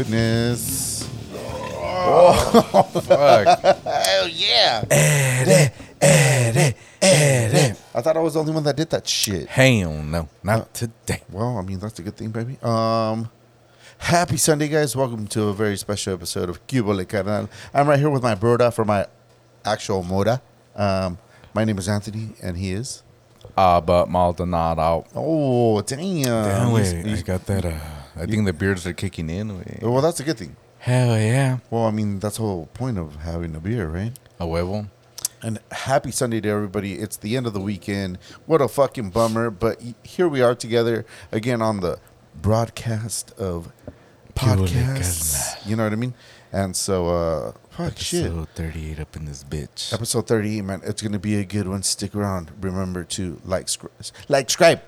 oh goodness. Oh, Fuck. Hell yeah. I thought I was the only one that did that shit. Hell no, not today. Well, I mean, that's a good thing, baby. Um, happy Sunday, guys. Welcome to a very special episode of Cubole Carnal. I'm right here with my broda for my actual moda. Um, my name is Anthony, and he is. Ah, but Maldonado. Oh, damn. Damn, He's- wait, I he's- got that. Uh, I think the beards are kicking in. Wait. well, that's a good thing. Hell yeah. Well, I mean, that's the whole point of having a beer, right? A huevo. And happy Sunday to everybody. It's the end of the weekend. What a fucking bummer. But here we are together again on the broadcast of podcasts. You know what I mean? And so, uh, fuck shit. Episode 38 up in this bitch. Episode 38, man. It's going to be a good one. Stick around. Remember to like, scri- like, subscribe.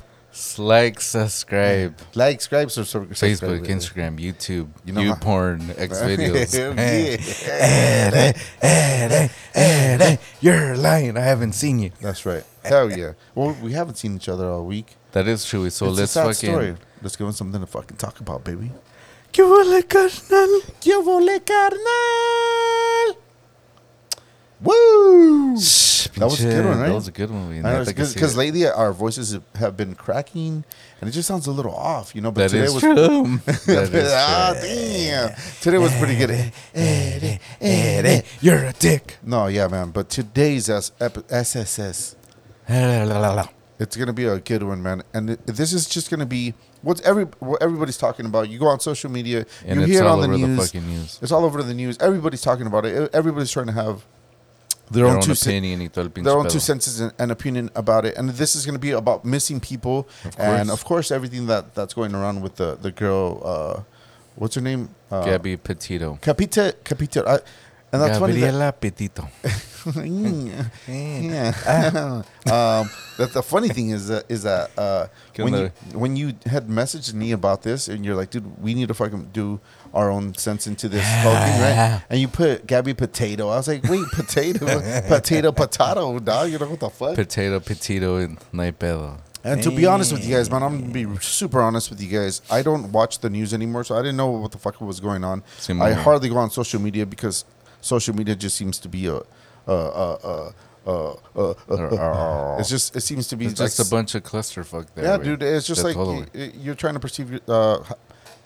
Like, subscribe. Like, subscribe. So, so, Facebook, Instagram, YouTube, You know porn, X videos. yeah. Eh, eh, eh, You're lying. I haven't seen you. That's right. Hell yeah. Well, we haven't seen each other all week. That is true. So it's let's fucking. story. Let's give him something to fucking talk about, baby. ¿Qué huele, carnal? ¿Qué vole, carnal? Woo! That was a good one, right? That was a good one. we- I see Because lately our voices have been cracking, and it just sounds a little off, you know. But That today is was true. that is ah, true. damn! Today was pretty good. You're a dick. No, yeah, man. But today's SSS, it's gonna be a good one, man. And this is just gonna be what's every what everybody's talking about. You go on social media, And you hear it on the over the news. It's all over the news. Everybody's talking about it. Everybody's trying to have their, Their own, own two opinion el their own two senses and, and opinion about it. And this is going to be about missing people, Of and of course everything that that's going around with the the girl. Uh, what's her name? Uh, Gabby Petito. Capita. I, and that's funny. That, Gabriela Petito. yeah. um, that the funny thing is that is that uh, when you when you had messaged me about this and you're like, dude, we need to fucking do our own sense into this whole thing, right? And you put Gabby Potato. I was like, wait, potato, potato, potato, dog. You know what the fuck? Potato Petito and hay pedo. And to be honest with you guys, man, I'm gonna be super honest with you guys. I don't watch the news anymore, so I didn't know what the fuck was going on. Simón. I hardly go on social media because social media just seems to be a, a, a, a, a, a, a it's just it seems to be It's just a bunch of clusterfuck there. yeah, dude. It's just like y- you're trying to perceive, your- uh, h-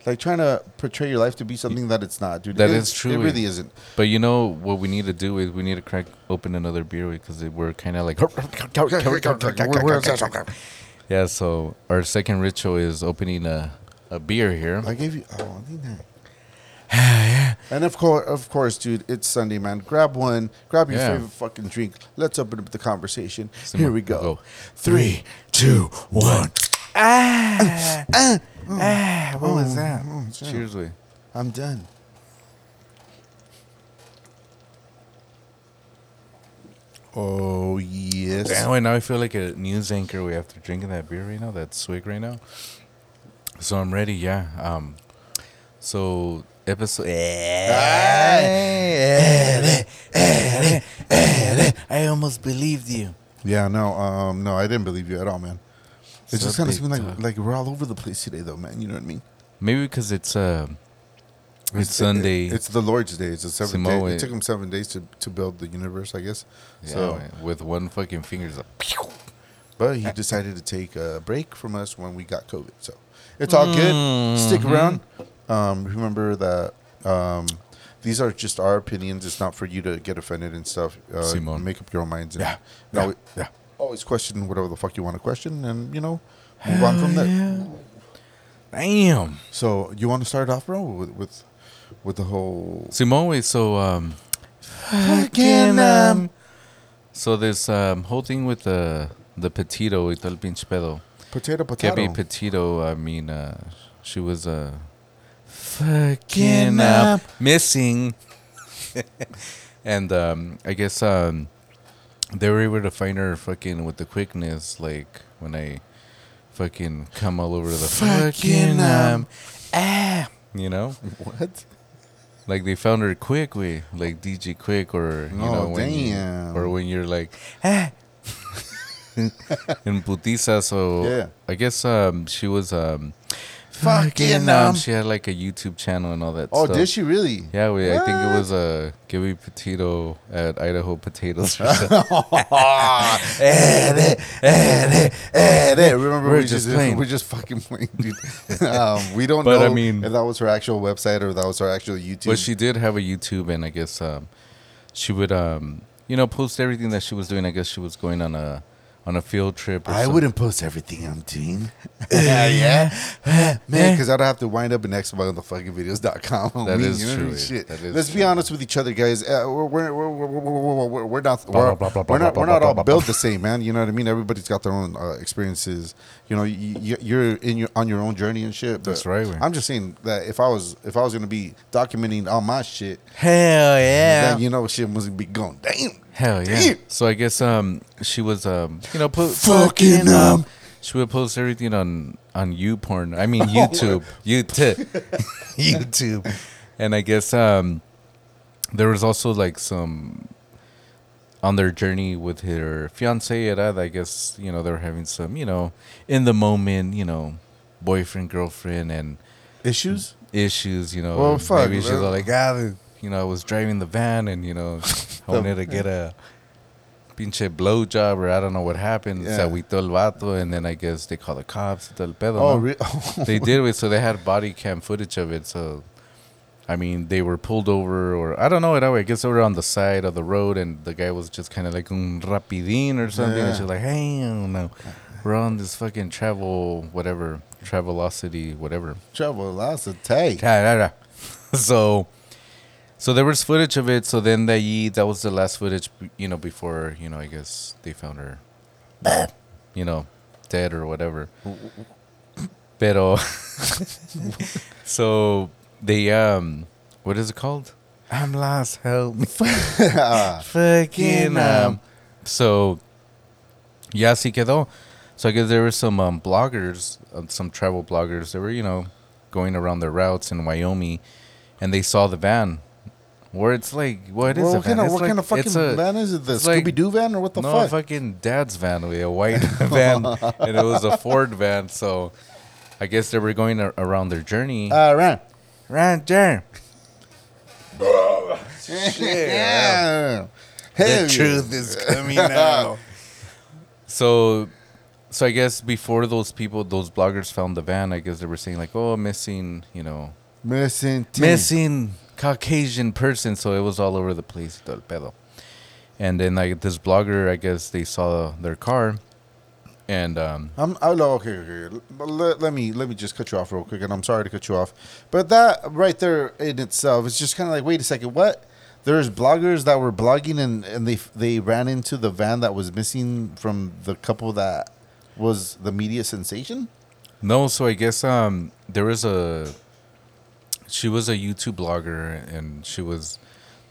like trying to portray your life to be something that it's not, dude. That It is true, It really isn't. But you know what we need to do is we need to crack open another beer because we're kind of like yeah. So our second ritual is opening a a beer here. I gave you. Oh, I think that. And of course, of course, dude, it's Sunday, man. Grab one, grab your Yeah. favorite fucking drink. Let's open up the conversation. Simón, Here we go. go. Three, two, one. Ah, ah, what was that? oh, shit. Cheers, way. I'm done. Oh yes. Damn, wait, now I feel like a news anchor way after drinking that beer right now, that swig right now. So I'm ready, yeah. Um, so episode. I almost believed you. Yeah, no, um, no, I didn't believe you at all, man. It So just kind of seemed like like we're all over the place today, though, man. You know what I mean? Maybe because it's uh, it's, Sunday. it's the Lord's Day. It's the seventh day. It took him seven days to, to build the universe, I guess. yeah, so, man, with one fucking finger. it's like, but he decided to take a break from us when we got COVID. So it's all good. Stick Mm-hmm. around. Um, remember that um, these are just our opinions. It's not for you to get offended and stuff. Uh, Simón. make up your own minds. And Yeah, yeah, yeah. Always question whatever the fuck you want to question, and you know, move on from there. Damn. So you want to start off, bro, with with, with the whole Simone, wait, so um, fucking um, so this um whole thing with the the petito y todo el pinche pedo. potato potato. Gabby Petito, I mean, uh, she was uh, fucking uh, missing. and um, I guess um, they were able to find her fucking with the quickness, like when I fucking come all over the fucking, um, ah, you know? what? Like they found her quick way, like DJ Quik, or you Oh, know, when You, or when you're like, ah, in putiza. So Yeah. I guess um, she was um, Fucking, um, um, she had like a YouTube channel and all that. Oh, stuff. did she really? Yeah, we, I think it was a uh, Gibby Petito at Idaho Potatoes. or something. Eh, eh, eh. Remember, We're we just just playing. We're just fucking playing, dude. um, we don't But, know I mean- if that was her actual website or that was her actual YouTube. But she did have a YouTube, and I guess um, she would, um, you know, post everything that she was doing. I guess she was going on a on a field trip. Or I some- wouldn't post everything I'm doing. yeah, man, because I'd have to wind up in xmotherfuckingvideos.com. That is true. Shit. That is Let's be honest with each other, guys. Uh, we're, not we're, we're not we're not all built the same, man. You know what I mean? Everybody's got their own uh, experiences. You know, you, you're in your on your own journey and shit. That's right, man. I'm just saying that if I was if I was gonna be documenting all my shit, Hell yeah. then you know shit must be going damn. Hell yeah. Damn. So I guess um she was um you know Fucking, um, she would post everything on on YouPorn. I mean YouTube. YouTube. YouTube. And I guess um there was also like some on their journey with her fiance Erad, I guess, you know, they were having some, you know, in the moment, you know, boyfriend, girlfriend and Issues? issues, you know. Well, fuck, Maybe she's like, ah, you know, I was driving the van and, you know, I wanted to get a pinche blow job or I don't know what happened. Yeah. Se agüitó el vato and then I guess they called the cops. todo el pedo, Oh, no? re- oh. They did it, so they had body cam footage of it. So, I mean, they were pulled over or I don't know. I guess they were on the side of the road and the guy was just kind of like un rapidín or something. Yeah. And she's like, hey, no. We're on this fucking travel, whatever, Travelocity, whatever. Travelocity. that's a take. so so there was footage of it so then they that was the last footage you know before you know i guess they found her you know dead or whatever. Pero so they um what is it called? I'm lost help me. Fucking um so yeah sí quedó. So i guess there were some um, bloggers um, some travel bloggers that were you know going around their routes in wyoming and they saw the van where it's like what is Well, what kind of what like- kind of fucking a- van is it? The it's like- Scooby Doo van or what the no, fuck? fucking dad's van, we a white van, and it was a Ford van. So, I guess they were going a- around their journey. Uh, ran, ran, right. Shit. Yeah. the truth is coming out. so, so I guess before those people, those bloggers found the van, I guess they were saying like, "Oh, missing," you know, Missing. missing Caucasian person. So it was all over the place, todo el pedo. And then like this blogger, I guess they saw their car, and um, I'm oh, no, okay, okay. Let, let me let me just cut you off real quick, and I'm sorry to cut you off, but that right there in itself is just kind of like, wait a second, what? There's bloggers that were blogging, and and they they ran into the van that was missing from the couple that was the media sensation. No, so I guess um there was a she was a YouTube blogger and she was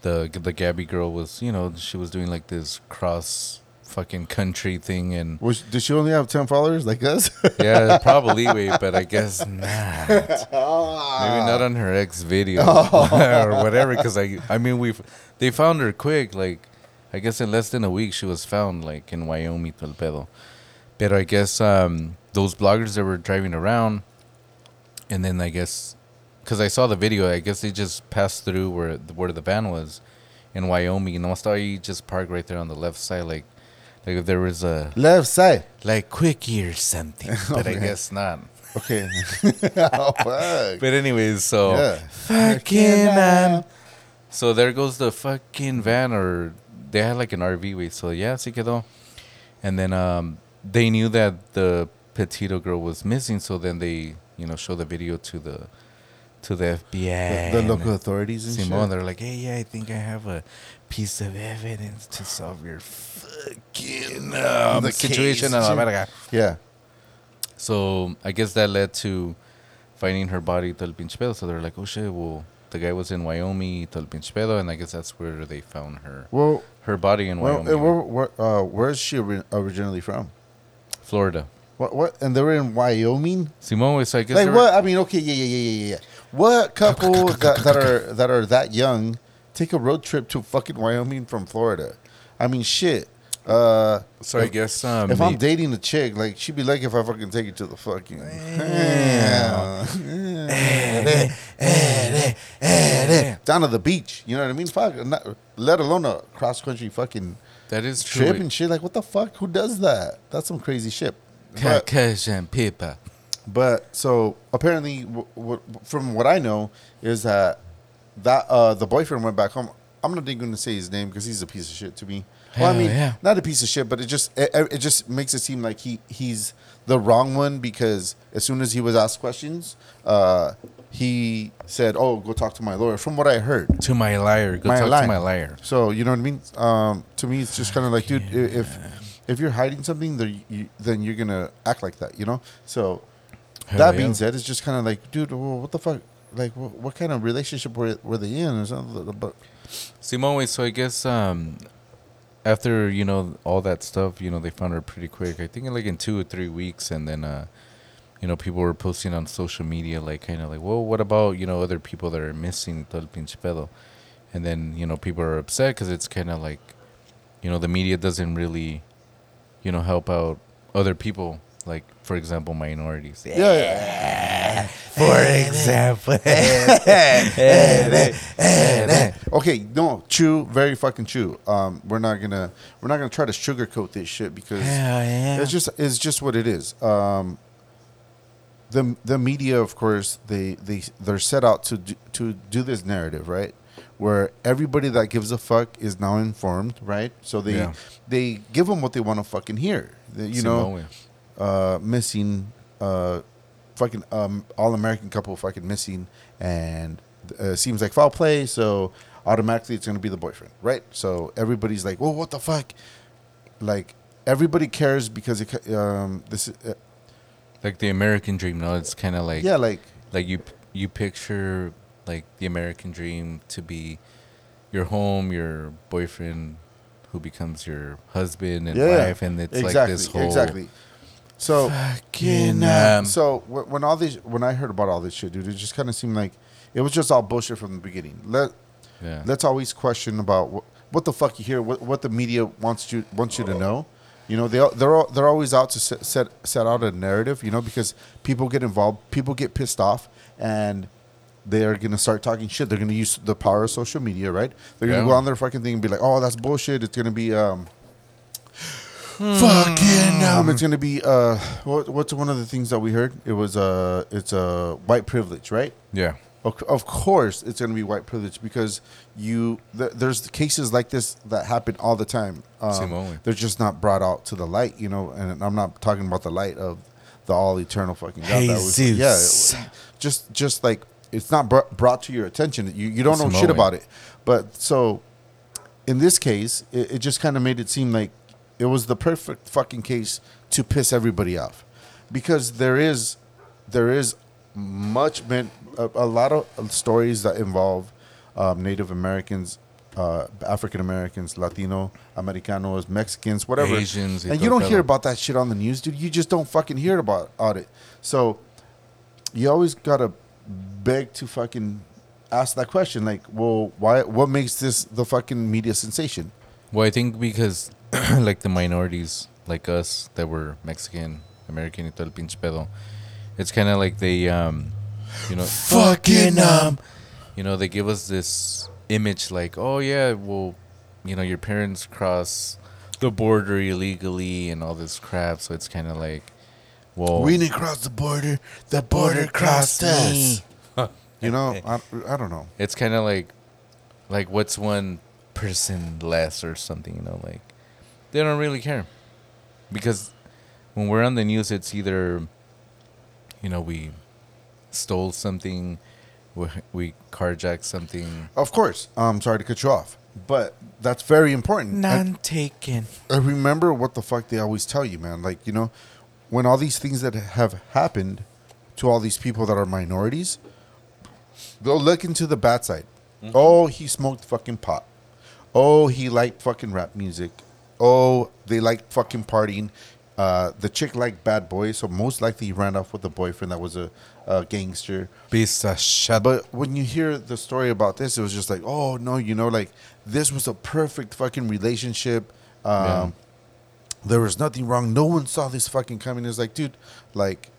the the Gabby girl was you know she was doing like this cross fucking country thing and Was did she only have ten followers like us? yeah probably wait but I guess not maybe not on her ex video or whatever because I I mean we they found her quick like I guess in less than a week she was found like in Wyoming pedo but I guess um those bloggers that were driving around and then I guess because I saw the video, I guess they just passed through where where the van was in Wyoming, and almost you just parked right there on the left side, like like if there was a Left side. like quickie or something, but I guess not. Okay. oh. But anyways, so yeah. fucking um, so there goes the fucking van, or they had like an RV wait. So yeah, sí quedó. And then um, they knew that the Petito girl was missing, so then they you know show the video to the to the FBI. The, the local authorities and Simone, shit. they're like, hey, yeah, I think I have a piece of evidence to solve your fucking um, The situation. case. Yeah. So I guess that led to finding her body todo el pinche pedo. So they're like, oh shit, well, the guy was in Wyoming, todo el pinche pedo, and I guess that's where they found her Well, her body in well, Wyoming, and where, where, uh, where's she originally from? Florida. What? What? And they were in Wyoming. Simone was, so I guess, Like they were- what? I mean, okay, yeah, yeah, yeah, yeah, yeah. What couple that, that are that are that young take a road trip to fucking Wyoming from Florida? I mean, shit. Uh, So I guess um, if I'm dating a chick, like she'd be like, if I fucking take it to the fucking down to the beach, you know what I mean? Fuck, not, let alone a cross country fucking that is true. trip and shit. Like, what the fuck? Who does that? That's some crazy shit. But, Caucasian people. But so apparently, w- w- from what I know, is that that uh, the boyfriend went back home. I'm not even going to say his name because he's a piece of shit to me. well, I Hell mean, yeah. not a piece of shit, but it just it, it just makes it seem like he he's the wrong one because as soon as he was asked questions, uh, he said, "Oh, go talk to my lawyer." From what I heard, To my liar. Go My talk liar. to my liar. so you know what I mean. Um, to me, it's just kind of like, dude, i- if if you're hiding something, then, you, then you're gonna act like that, you know. So Hell that yeah. being said, it's just kind of like, dude, well, what the fuck? Like, what, what kind of relationship were, were they in or something? But Simone, so I guess um, after you know all that stuff, you know they found her pretty quick. I think like in two or three weeks, and then uh, you know people were posting on social media like kind of like, well, what about you know other people that are missing todo el pinche pedo, and then you know people are upset because it's kind of like, you know, the media doesn't really, you know, help out other people. Like for example, minorities. yeah, yeah. For example. okay, no, true, very fucking true. Um, we're not gonna we're not gonna try to sugarcoat this shit because it's just it's just what it is. Um, the the media, of course, they they they're set out to do, to do this narrative, right? Where everybody that gives a fuck is now informed, right? So they Yeah. they give them what they want to fucking hear. They- You know. Uh, missing, uh, fucking um, all American couple fucking missing, and uh, seems like foul play. So automatically it's gonna be the boyfriend, right? So everybody's like, well, what the fuck? Like everybody cares because it, um, this is, uh, like the American dream. No, it's kind of like yeah, like like you you picture like the American dream to be your home, your boyfriend who becomes your husband and yeah, wife, and it's exactly, like this whole exactly. So fucking, um, so wh- when all these when I heard about all this shit, dude, it just kind of seemed like it was just all bullshit from the beginning. Let yeah, let's always question about what, what the fuck you hear, what, what the media wants you wants you to know. You know, they they're al- they're always out to set, set set out a narrative. You know, because people get involved, people get pissed off, and they are gonna start talking shit. They're gonna use the power of social media, right? They're gonna Yeah. go on their fucking thing and be like, "Oh, that's bullshit." It's gonna be um. Fucking um, it's gonna be uh, what, what's one of the things that we heard? It was uh, it's uh, white privilege, right? yeah, Of, of course, it's going to be white privilege because you th- there's cases like this that happen all the time. Um, they're just not brought out to the light, you know. And I'm not talking about the light of the all eternal fucking God. that was- Jesus. yeah, it- just just like it's not br- brought to your attention. You you don't know shit about it. But so in this case, it, it just kind of made it seem like it was the perfect fucking case to piss everybody off, because there is there is much meant a, a lot of stories that involve um, Native Americans, uh, African Americans, Latino Americanos, Mexicans, whatever, Asians, and you don't hear about that shit on the news, dude. You just don't fucking hear about, about it. So you always gotta beg to fucking ask that question, like, well, why? What makes this the fucking media sensation? Well, I think because like the minorities, like us that were Mexican, American, y todo el pinche pedo, it's kind of like they, um, you know, Fucking, um, you know, they give us this image like, oh yeah, well, you know, your parents cross the border illegally and all this crap, so it's kind of like, well, We didn't cross the border. The border crossed us. You know, I, I don't know. it's kind of like, like what's one person less or something, you know, like they don't really care because when we're on the news, it's either, you know, we stole something, we, we carjacked something. Of course, I'm sorry to cut you off, but that's very important. And- taken. I remember what the fuck they always tell you, man. Like, you know, when all these things that have happened to all these people that are minorities, they'll look into the bad side. Mm-hmm. Oh, he smoked fucking pot. Oh, he liked fucking rap music. Oh, they like fucking partying. Uh, the chick liked bad boys, so most likely he ran off with a boyfriend that was a, a gangster. Piece of shit. But when you hear the story about this, it was just like, oh no, you know, like this was a perfect fucking relationship. Um, there was nothing wrong. No one saw this fucking coming. It's like, dude, like,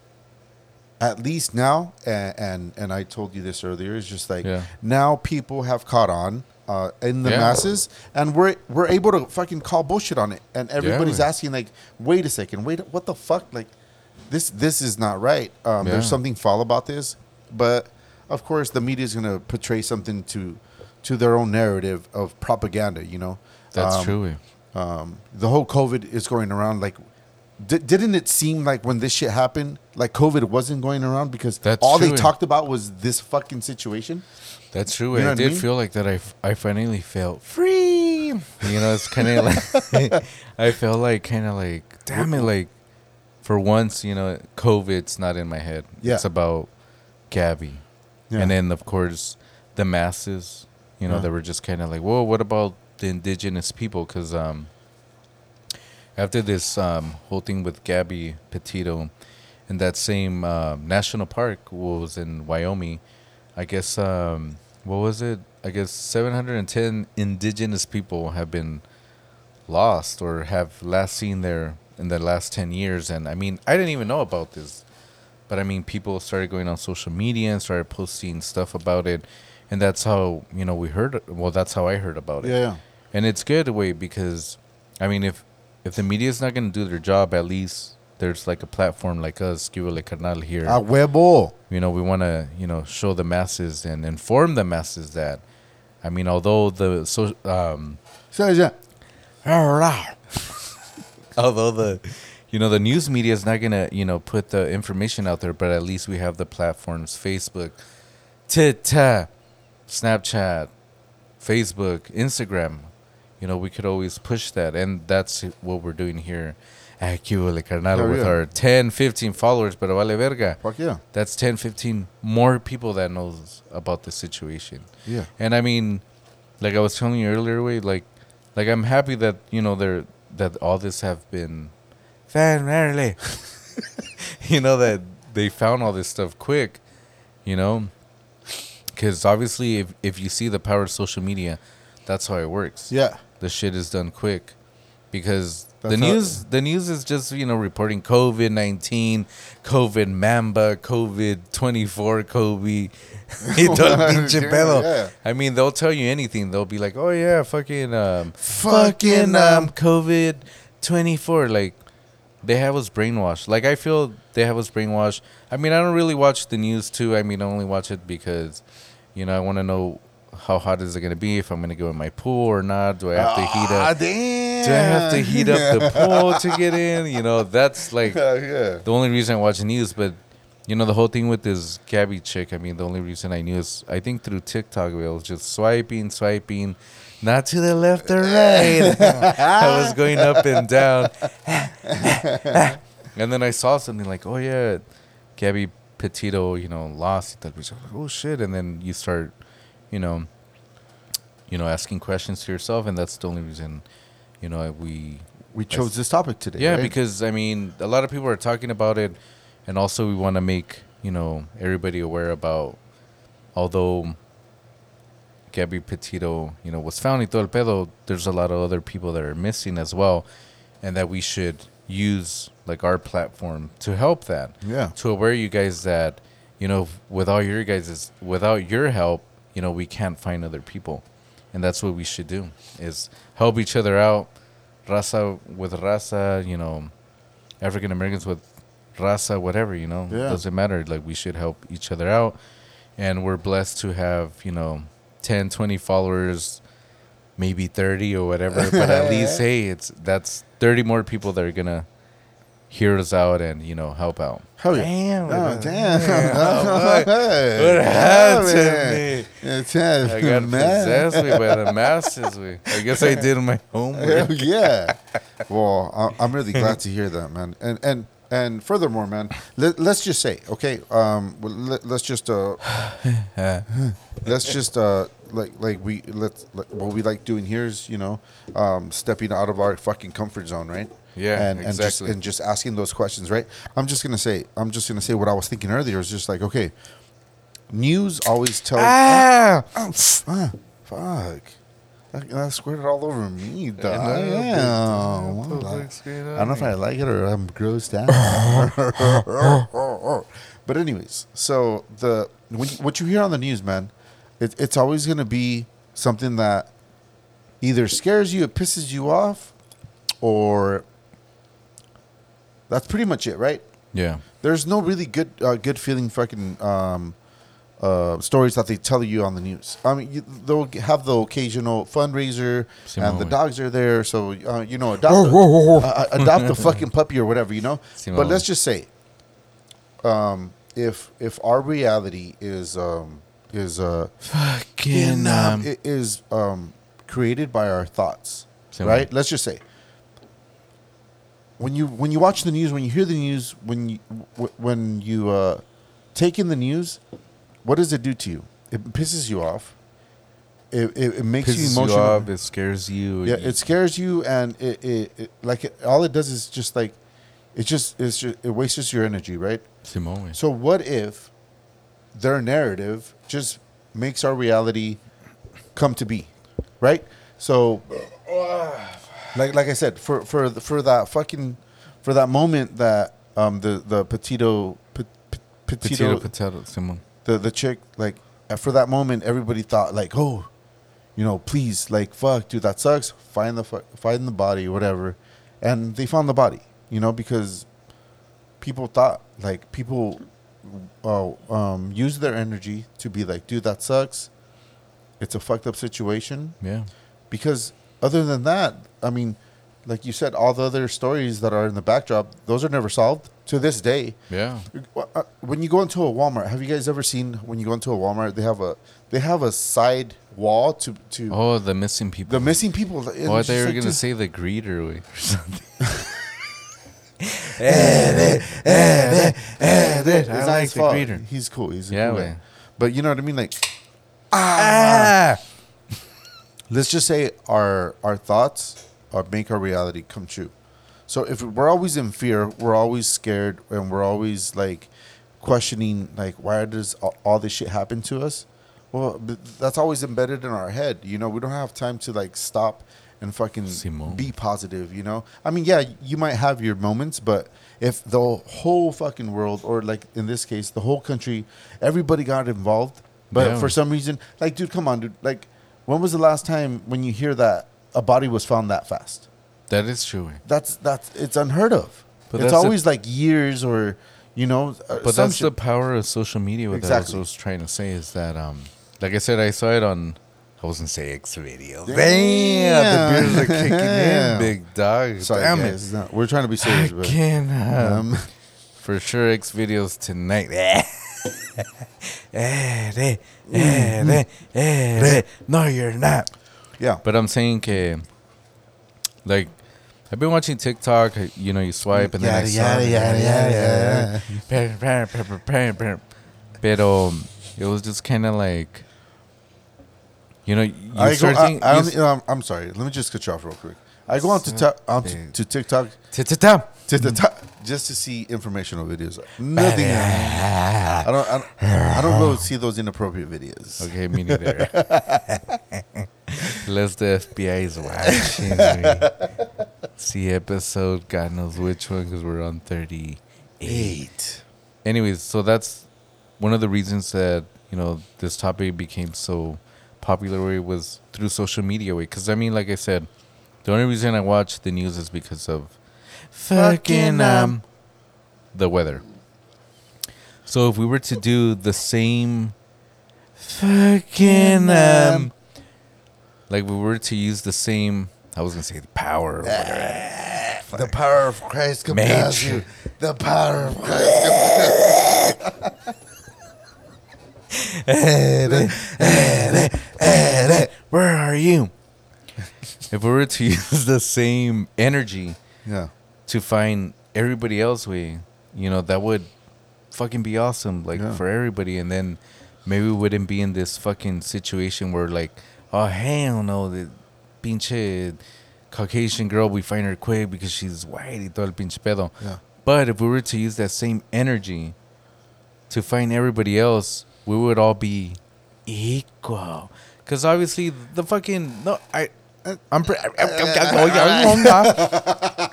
at least now, and and, and I told you this earlier. It's just like Yeah. now people have caught on. Uh, in the Yeah. masses, and we're we're able to fucking call bullshit on it, and everybody's man. asking like, "Wait a second, wait, what the fuck? Like, this this is not right. Um, Yeah. There's something foul about this, but of course the media is gonna portray something to to their own narrative of propaganda. You know, That's Um, true. um, the whole COVID is going around. Like, di- didn't it seem like when this shit happened, like COVID wasn't going around because That's all they talked about was this fucking situation? That's true. You know I what I did mean? feel like that. I, f- I finally felt free. You know, it's kind of like I felt like kind of like damn it, like for once, you know, COVID's not in my head. Yeah. It's about Gabby, Yeah. and then of course the masses. You know, Yeah. that were just kind of like, whoa, what about the indigenous people? Because um, after this um, whole thing with Gabby Petito, in that same uh, national park was in Wyoming. I guess um, what was it? I guess 710 indigenous people have been lost or have last seen there in the last 10 years. And I mean, I didn't even know about this, but I mean, people started going on social media and started posting stuff about it, and that's how you know we heard. Well, that's how I heard about it Yeah, and it's good way because i mean if if the media is not going to do their job at least there's like a platform like us Cubole Carnal here A huevo. you know we want to you know show the masses and inform the masses that i mean although the so um So, yeah. although the you know the news media is not going to you know put the information out there but at least we have the platforms facebook TikTok, snapchat Facebook, Instagram. You know, we could always push that. And that's what we're doing here Ah, at Cubole Carnal Hell with yeah. our 10, 15 followers, but vale verga. Fuck yeah. That's 10, 15 more people that knows about the situation. Yeah. And I mean, like I was telling you earlier, way like, like I'm happy that you know they're that all this have been, family. you know that they found all this stuff quick, you know, because obviously if if you see the power of social media, that's how it works. Yeah. The shit is done quick, because That's how- news the news is just you know reporting COVID nineteen, COVID Mamba, COVID twenty four, Kobe. y todo el pinche pedo. Yeah. I mean, they'll tell you anything. They'll be like, "Oh yeah, fucking, um, Fucking, um, um, COVID twenty four. Like, they have us brainwashed. Like, I feel they have us brainwashed. I mean, I don't really watch the news too. I mean, I only watch it because, you know, I want to know how hot is it gonna be if I'm gonna go in my pool or not. Do I have to heat Ah, up? damn. Do I have to heat up the pool to get in? You know, that's like yeah. the only reason I watch news, but you know the whole thing with this Gabby chick. I mean, the only reason I knew is I think through TikTok. I was just swiping, swiping, not to the left or right. I was going up and down, and then I saw something like, "Oh yeah, Gabby Petito, you know, lost." That was oh shit, and then you start, you know, you know, asking questions to yourself, and that's the only reason, you know, we We chose this topic today. yeah, right? because I mean, a lot of people are talking about it, and also we want to make you know everybody aware about. Although Gabby Petito, you know, was found y todo el pedo, there's a lot of other people that are missing as well, and that we should use like our platform to help that Yeah. to aware you guys that you know without your guys without your help you know we can't find other people and that's what we should do is help each other out raza with raza you know african americans with raza whatever you know Yeah. doesn't matter. Like we should help each other out. And we're blessed to have you know 10 20 followers maybe 30 or whatever. But at least hey it's that's 30 more people that are gonna hear us out and you know help out Hell yeah. Damn, Oh, what- damn. what- what happened to man. me? It's I got man. possessed way by the masses. way. I guess I did my homework. Hell yeah. Well, I- I'm really glad to hear that, man. And and and furthermore, man, let, let's just say, okay, um, let, let's just uh, let's just uh, like like we let's like, what we like doing here is you know, um, stepping out of our fucking comfort zone, right? Yeah, and and just exactly. and just asking those questions, right? I'm just gonna say, I'm just gonna say what I was thinking earlier is just like, okay, news always tells. Ah! Oh, fuck. That, that squirted all over me, dog. know, but- Damn. What the I'm like- I don't know if? I like it or I'm grossed out. but anyways, so the when what you hear on the news, man, it, it's always going to be something that either scares you, it pisses you off, or that's pretty much it, right? Yeah. There's no really good uh, good feeling fucking um, uh, stories that they tell you on the news. I mean, you, they'll have the occasional fundraiser, and the Simone. dogs are there, so uh, you know, adopt a, uh, adopt a fucking puppy or whatever, you know. But Simone. let's just say, um, if if our reality is um, is uh, Fucking. um, Um, is um, created by our thoughts, Simone. right? Let's just say when you when you watch the news, when you hear the news, when you when you uh, take in the news, what does it do to you? It pisses you off. It it, it makes you pisses you emotional. off. It scares you. yeah, it scares you, and it, it, it like it, all it does is just like it just it's just, it wastes your energy, right? Simone. So what if their narrative just makes our reality come to be, right? So, like like I said, for for for that fucking for that moment that um the the petito pe- pe- petito, Potato, potato, the the chick like for that moment everybody thought like oh you know please like fuck dude that sucks. Find the fu- find the body whatever. And they found the body you know because people thought like people uh, um use their energy to be like dude that sucks. It's a fucked up situation. Yeah. because other than that i mean like you said all the other stories that are in the backdrop those are never solved to this day Yeah. uh, when you go into a Walmart, have you guys ever seen when you go into a Walmart, they have a they have a side wall to to Oh, the missing people. the missing people. Oh, I it's thought you just were like, gonna say the greeter way or something. Eh, eh, eh, it's I not like his the fault. greeter. He's cool. He's a Yeah, cool. But you know what I mean? Like, Ah. ah! Let's just say our our thoughts are make our reality come true. So if we're always in fear, we're always scared, and we're always like questioning, like, why does all, all this shit happen to us? Well, that's always embedded in our head. You know, we don't have time to like stop and fucking Simone. be positive. You know, I mean, yeah, you might have your moments, but if the whole fucking world, or like in this case, the whole country, everybody got involved, but Yeah. for some reason, like, dude, come on, dude, like, when was the last time when you hear that a body was found that fast? That is true. That's that's it's unheard of. But it's the- always like years or you know. uh, But that's the power of social media. What Exactly. I was trying to say is that, um, like I said, I saw it on. I wasn't say X videos. Damn. Damn, the beers are kicking in, big dog. Sorry, Damn guys, it. not- we're trying to be serious, I but can um, um, for sure X videos tonight. Eh, eh, eh, no, you're not. yeah, But I'm saying, que, like, I've been watching TikTok. You know, you swipe and then I Yada, saw yada, it. yada, yada, Per- per- per- per- per- per- Pero it was just kind of like, you know, you I go. start I. I you don't, I'm, I'm sorry. Let me just cut you off real quick. I go on to ta- on to, to TikTok s- Ta-ta-ta. to the top just to see informational videos. Nothing. else. I don't. I don't, I don't go see those inappropriate videos. Okay, me neither. Unless the FBI is watching. See episode, God knows which one, because we're on 38. Eight. Anyways, so that's one of the reasons that, you know, this topic became so popular was through social media way. Because, I mean, like I said, the only reason I watch the news is because of fucking, um, the weather. So if we were to do the same fucking um like we were to use the same I was gonna say the power or whatever. The power of Christ compels you. The power of Christ. Where are you? If we were to use the same energy Yeah. to find everybody else way, you know, that would fucking be awesome, like Yeah. for everybody. And then maybe we wouldn't be in this fucking situation where like, oh hell no, the pinche Caucasian girl, we find her quick because she's white y todo el pinche pedo. Yeah. But if we were to use that same energy to find everybody else, we would all be equal. Because obviously the fucking no, I. I'm pre-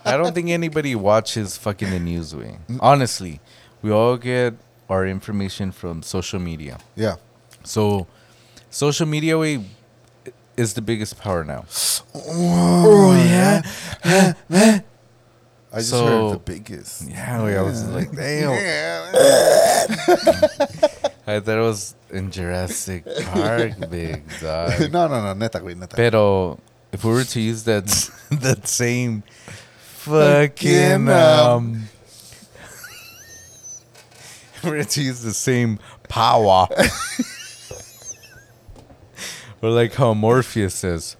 I don't think anybody watches fucking the news way. Honestly, we all get our information from social media. Yeah. So, social media way is the biggest power now. Oh yeah. I just So- heard the biggest. Yeah, way I was like, damn. I thought it was in Jurassic Park, big dog. no, no, no, neta, güey, neta. Pero if we were to use that that same fucking Fucking, um, um, if we were to use the same power, or like how Morpheus says,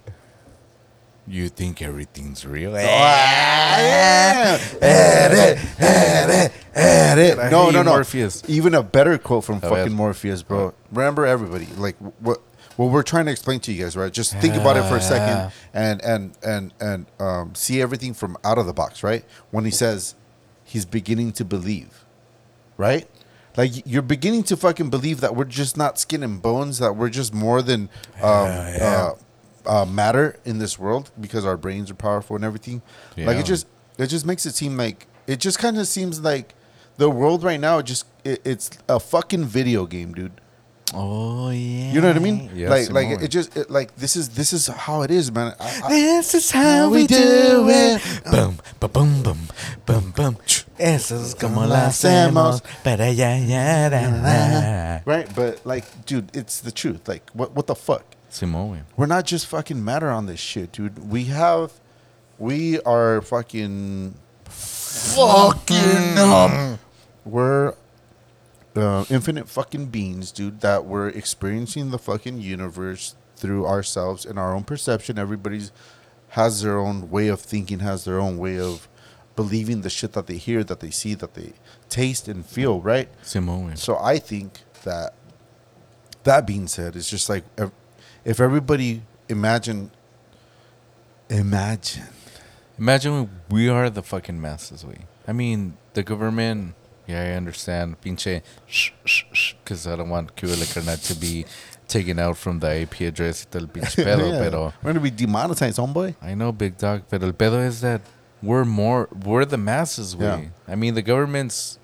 "You think everything's real?" Ah. I No, hate no, no. Morpheus. Even a better quote from A fucking ver. Morpheus, bro. Remember, everybody, like what what we're trying to explain to you guys, right? Just think about it for a Yeah. second and and and and um, see everything from out of the box, right? When he says he's beginning to believe, right? Like you're beginning to fucking believe that we're just not skin and bones, that we're just more than um, yeah. uh, uh, matter in this world because our brains are powerful and everything. Like it just it just makes it seem like it just kind of seems like the world right now just it, it's a fucking video game, dude. Oh yeah. You know what I mean? Yeah, like like Simone. it just it, like this is this is how it is, man. I, I, This is how we do it. Boom, ba, boom, boom, boom, bum. Eso es como lo hacemos. Para ya, ya, da, da. right, but like, dude, it's the truth. Like, what what the fuck? Simone. We're not just fucking matter on this shit, dude. We have, we are fucking, fucking up. We're uh, infinite fucking beings, dude. That we're experiencing the fucking universe through ourselves and our own perception. Everybody's has their own way of thinking, has their own way of believing the shit that they hear, that they see, that they taste and feel. Right. Simone. So I think that that being said, it's just like if, if everybody imagine, imagine, Imagine we are the fucking masses, we. I mean, the government, yeah, I understand. Pinche, because I don't want Cuba La to be taken out from the IP address y todo el pinche pedo, Yeah. pero we're gonna be demonetized, homeboy. I know, big dog, pero el pedo is that we're more, we're the masses, we. Yeah. I mean, the government's,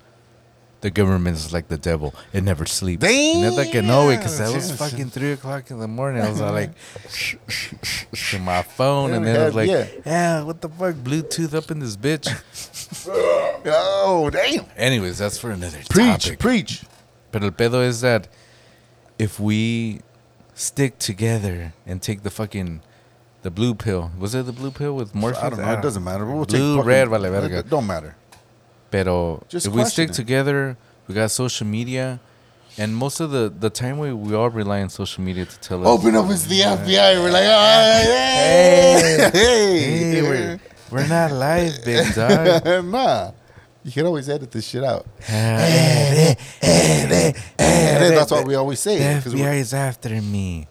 the government's like the devil. It never sleeps. Neta que no, because that was fucking 3 o'clock in the morning. I was like, to my phone, and then I was like, Yeah. yeah, what the fuck, Bluetooth up in this bitch. Oh damn! Anyways, that's for another Preach, topic. preach. But el pedo is that if we stick together and take the fucking the blue pill, was it the blue pill with Morpheus? I don't know. It doesn't matter. We'll take Blue, fucking- red, vale verga. It don't matter. Pero Just if we stick it. together, we got social media, and most of the the time we we all rely on social media to tell us. Open up as the FBI. We're like, oh, hey, hey, Hey, we're, we're not live, big dog. nah. You can always edit this shit out. That's why we always say The it. 'cause we're- FBI is after me.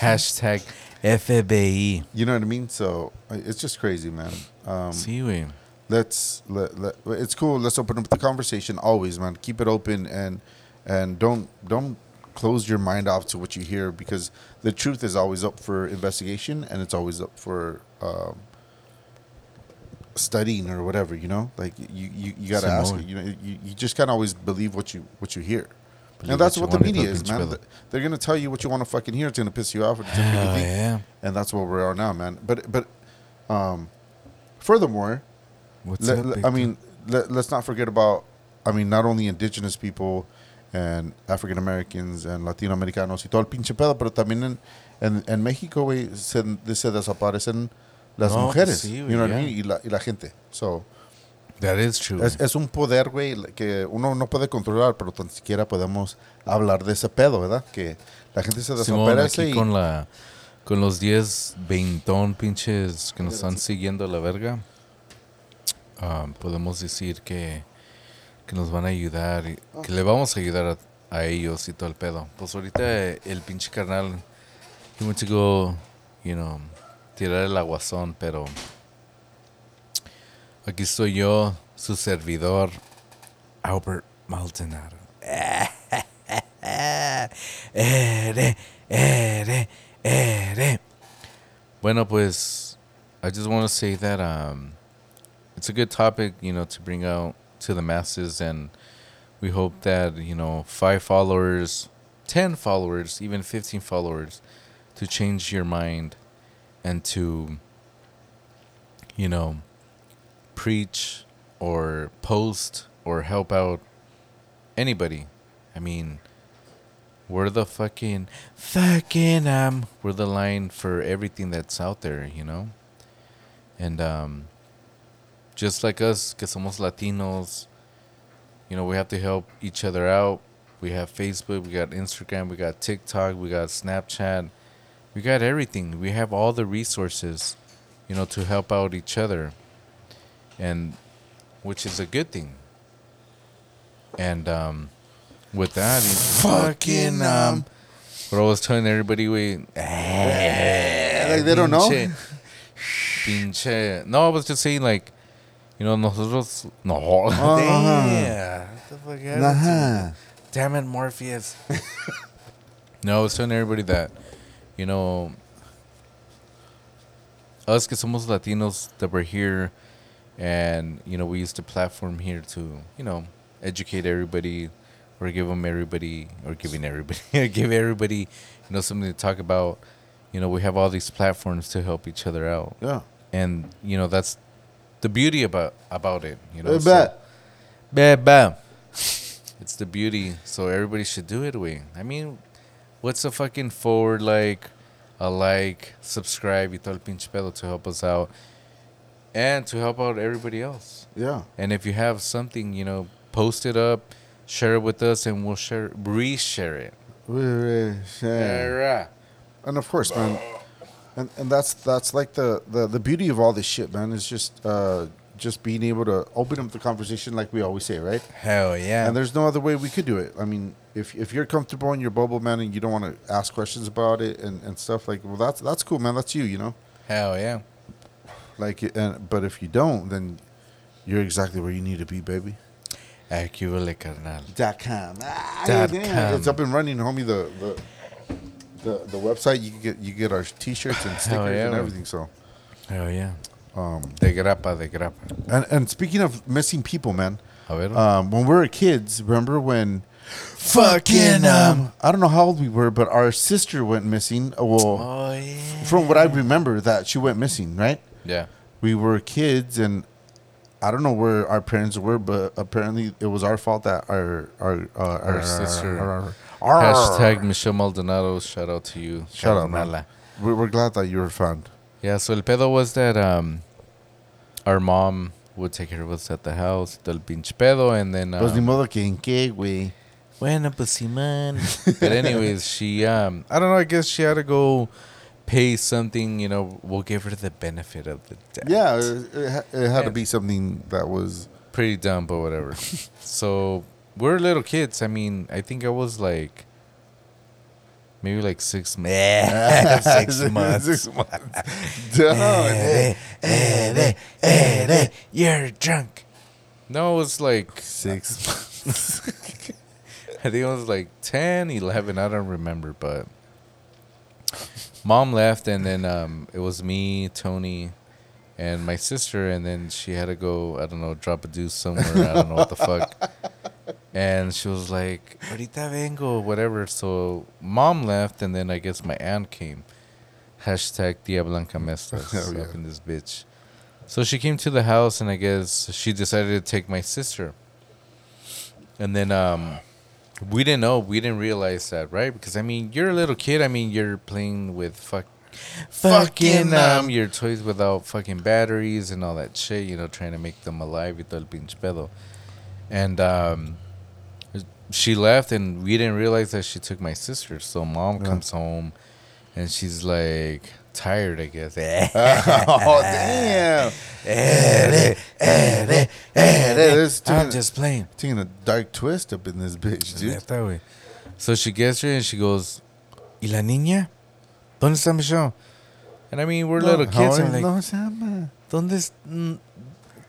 Hashtag FBI. You know what I mean? So it's just crazy, man. Um, See, we. Let's let, let it's cool. Let's open up the conversation always, man. Keep it open and and don't don't close your mind off to what you hear because the truth is always up for investigation and it's always up for um, studying or whatever. You know, like you you, you got to ask. Simone. You know, you, you just can't always believe what you what you hear. Believe and that's what what, the media is, man. They're gonna tell you what you want to fucking hear. It's gonna piss you off. Or it's gonna Oh, yeah. and that's where we are now, man. But but um, furthermore, What's let- up, let- big I mean, let, let's not forget about. I mean, not only indigenous people and African Americans and Latino Americanos y todo el pinche pedo, pero también en, en, en México, güey, se, se desaparecen las No, mujeres. sí, you güey, know what I yeah. mean? Y la, y la gente. So, that is true. es, es un poder, güey, que uno no puede controlar, pero tan siquiera podemos hablar de ese pedo, ¿verdad? Que la gente se Simón, desaparece aquí y... con la con los 10 veintón pinches que nos están siguiendo a la verga podemos decir que que nos van a ayudar y que le vamos a ayudar a, a ellos y todo el pedo. Pues ahorita el pinche carnal he went to go you know tirar el aguazón pero aquí estoy yo su servidor Albert Maldonado. Ere, ere, ere, Bueno, pues, I just want to say that um, it's a good topic, you know, to bring out to the masses, and we hope that you know five followers, ten followers, even fifteen followers, to change your mind, and to, you know, preach or post or help out anybody. I mean, we're the fucking fucking um we're the line for everything that's out there, you know? And um just like us, que somos Latinos, you know, we have to help each other out. We have Facebook, we got Instagram, we got TikTok, we got Snapchat. We got everything. We have all the resources, you know, to help out each other. And which is a good thing. And um with that, Fucking, um, what I was telling everybody, we like they don't know. pinche. No, I was just saying like, you know, nosotros no. Damn, what the fuck happened to Uh-huh. Damn it, Morpheus. no, I was telling everybody that, you know, us que somos Latinos that we're here, and you know, we use the platform here to, you know, educate everybody, or give them everybody, or giving everybody, give everybody, you know, something to talk about. You know, we have all these platforms to help each other out, Yeah. and you know, that's the beauty about about it. You know, bet. Bam, bam. It's the beauty. So everybody should do it, we. I mean, what's a fucking forward like, a like, subscribe, y todo el pinche pedo to help us out. And to help out everybody else. Yeah. And if you have something, you know, post it up, share it with us, and we'll share, re-share it. Yeah. And of course, man, and and that's that's like the the the beauty of all this shit, man. Is just uh just being able to open up the conversation, like we always say, right? Hell yeah. And there's no other way we could do it. I mean, if if you're comfortable in your bubble, man, and you don't want to ask questions about it and, and stuff like, well, that's that's cool, man. That's you, you know. Hell yeah. Like, and but if you don't, then you're exactly where you need to be, baby. Acuvale, carnal. Dot com. Ah, Dot com. It's up and running, homie. The the the, the website you get you get our t-shirts and stickers yeah, and man. everything. So, Hell yeah. um, De grapa, de grapa. and and speaking of missing people, man. Um, when we were kids, remember when? Fucking, um, I don't know how old we were, but our sister went missing. Uh, Well, oh, yeah. from what I remember, that she went missing. Right? Yeah. We were kids, and I don't know where our parents were, but apparently it was our fault that our our uh, our, Our sister. our- our- Hashtag Michelle Maldonado. Shout out to you. Shout out, man. We're, we're glad that you were found. Yeah, so el pedo was that um, our mom would take care of us at the house, del pinche pedo, and then. Pues ni Um, modo que en qué, güey. bueno, pues sí, man. but anyways, she, um, I don't know, I guess she had to go pay something, you know, we'll give her the benefit of the doubt. Yeah, it, it ha- it had to be something that was. Pretty dumb, but whatever. so we're little kids. I mean, I think I was like. Maybe like six, six months. Six months. Duh. Eh, eh, eh, you're drunk. No, it was like Six months. I think it was like 10, 11. I don't remember, but mom left, and then um, it was me, Tony, and my sister, and then she had to go. I don't know, drop a deuce somewhere. I don't know what the fuck. And she was like, "Ahorita vengo," whatever. So mom left, and then I guess my aunt came. Hashtag Tia Blanca Mestas Hell yeah. up in this bitch. So she came to the house, and I guess she decided to take my sister. And then um, we didn't know, we didn't realize that, right? Because I mean, you're a little kid. I mean, you're playing with fuck, fucking um, your toys without fucking batteries and all that shit. You know, trying to make them alive. Todo el pinche pedo. And um, she left, and we didn't realize that she took my sister. So mom Yeah. comes home, and she's like tired, I guess. oh damn! I'm just playing. taking a dark twist up in this bitch, dude. Neta, güey. So she gets her and she goes, ¿Y la niña? ¿Dónde está Michelle? And I mean, we're little kids. I'm like, no. ¿dónde es?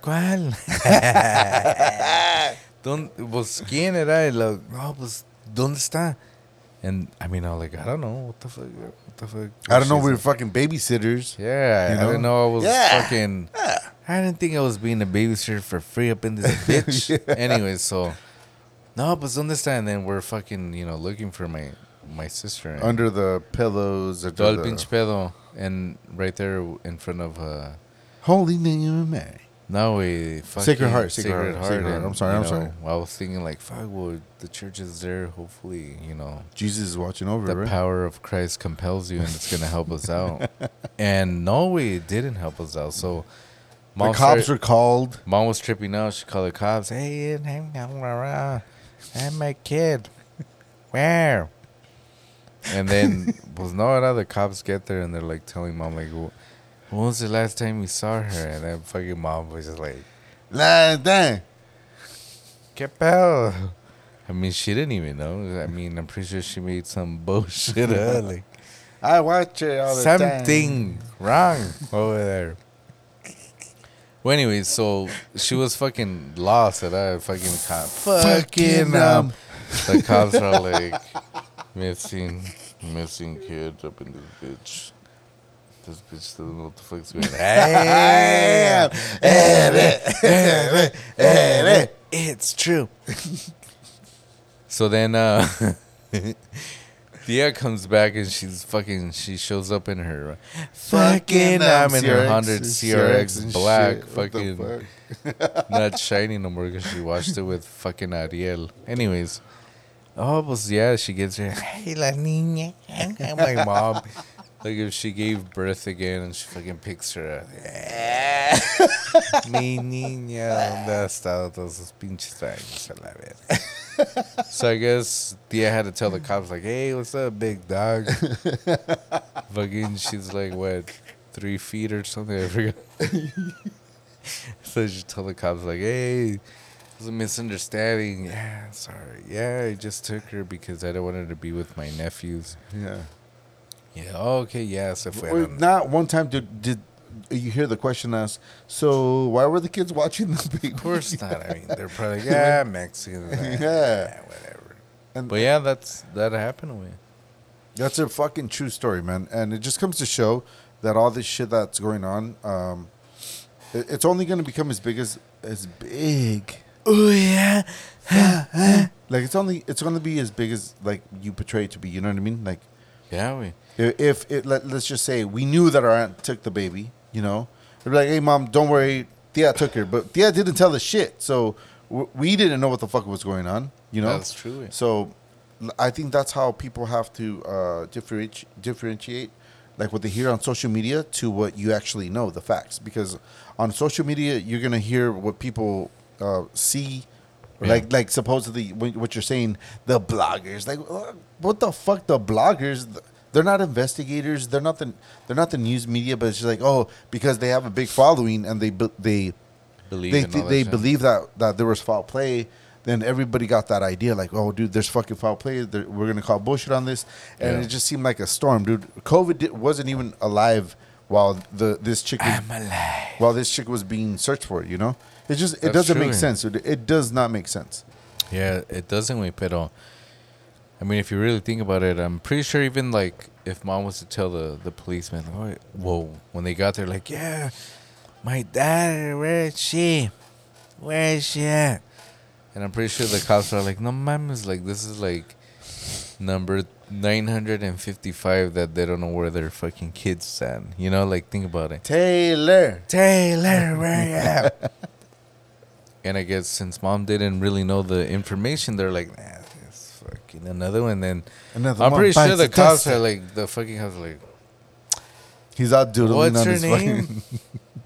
¿Cuál? ¿Dónde, pues, ¿quién era? La- no, pues, ¿dónde está? And I mean, I was like, I don't know what the fuck. What the fuck? I don't know. We were fucking babysitters. Yeah, You I didn't know? I was Yeah. fucking. I didn't think I was being a babysitter for free up in this bitch. Yeah. Anyway, so no, but on this time, then we're fucking, you know, looking for my my sister and Under the pillows. El the, pinche pedo, and right there in front of uh, Holy name of Mary. No way, Sacred Heart, Sacred Heart, Sacred Heart. I'm sorry, I'm know, sorry. I was thinking like, fuck, well, the church is there. Hopefully, you know, Jesus is watching over, the right? power of Christ compels you, and it's gonna help us out. and no way, it didn't help us out. So. the cops started- were called. Mom was tripping out. She called the cops. Hey, hey. I'm uh, my kid. Where? And then was no other cops get there and they're like telling mom like, "Wh- when was the last time you saw her? And then fucking mom was just like, La, dang. "Qué pedo?" I mean, she didn't even know. I mean, I'm pretty sure she made some bullshit up. Like I watch it all the time. something wrong over there. Well, anyways, so she was fucking lost at that fucking cop. Fucking um, the cops are like missing, missing kids up in this bitch. This bitch doesn't know what the fuck's going on. It's true. so then, uh, Dia comes back and she's fucking. She shows up in her fucking. I'm in her hundred CRX and black, shit. Fucking fuck? not shiny no more because she washed it with fucking Ariel. Anyways, oh, pues yeah, she gets her. Hey, la niña. I'm like, mom. Like if she gave birth again and she fucking picks her up. Mi niña, ¿dónde ha estado todos esos pinches años a la verga? So I guess Tia had to tell the cops like, "Hey, what's up, big dog?" Fucking, she's like what, three feet or something. I forgot. so she told the cops like, "Hey, it was a misunderstanding. Yeah, sorry. Yeah, I just took her because I don't want her to be with my nephews. Yeah. Yeah. okay. Yeah. Se Well, fueron. not one time did did you hear the question asked? So why were the kids watching the big? Of course not. I mean, they're probably yeah, Mexican. Yeah. whatever. And But yeah, that's that happened with. That's a fucking true story, man. And it just comes to show that all this shit that's going on, um, it- it's only going to become as big as as big. Oh yeah. Like it's only it's going to be as big as like you portray it to be. You know what I mean? Like Yeah, we. If, it let, let's just say we knew that our aunt took the baby, you know, they'd be like, "Hey, mom, don't worry, Tia took her," but Tia didn't tell us shit, so w- we didn't know what the fuck was going on. You know, That's true. So I think that's how people have to uh, differentiate, differentiate like what they hear on social media to what you actually know, the facts. Because on social media, you're gonna hear what people uh, see, Yeah. like like supposedly what what you're saying. The bloggers, like uh, what the fuck? The bloggers. They're not investigators. They're not the they're not the news media, but it's just like oh, because they have a big following and they they Believe they th- that they shit. believe that that there was foul play. Then everybody got that idea, like, oh, dude, there's fucking foul play. There- We're gonna call bullshit on this, and Yeah. it just seemed like a storm, dude. COVID di- wasn't even alive while the this chick was, I'm alive. while this chick was being searched for. You know, it just it That's doesn't true. make sense. It, it does not make sense. Yeah, it doesn't wait, pero. I mean, if you really think about it, I'm pretty sure even like if mom was to tell the the policeman, oh, whoa, when they got there, like, yeah, my daughter, where is she? Where is she at? And I'm pretty sure the cops are like, no, mames, like this is like number 955 that they don't know where their fucking kids stand. You know, like think about it. Taylor, Taylor, where you at? and I guess since mom didn't really know the information, they're like, nah, another one. Then another I'm one pretty sure the cops dust. are like, the fucking cops are like, He's out doodling what's on her his name? fucking.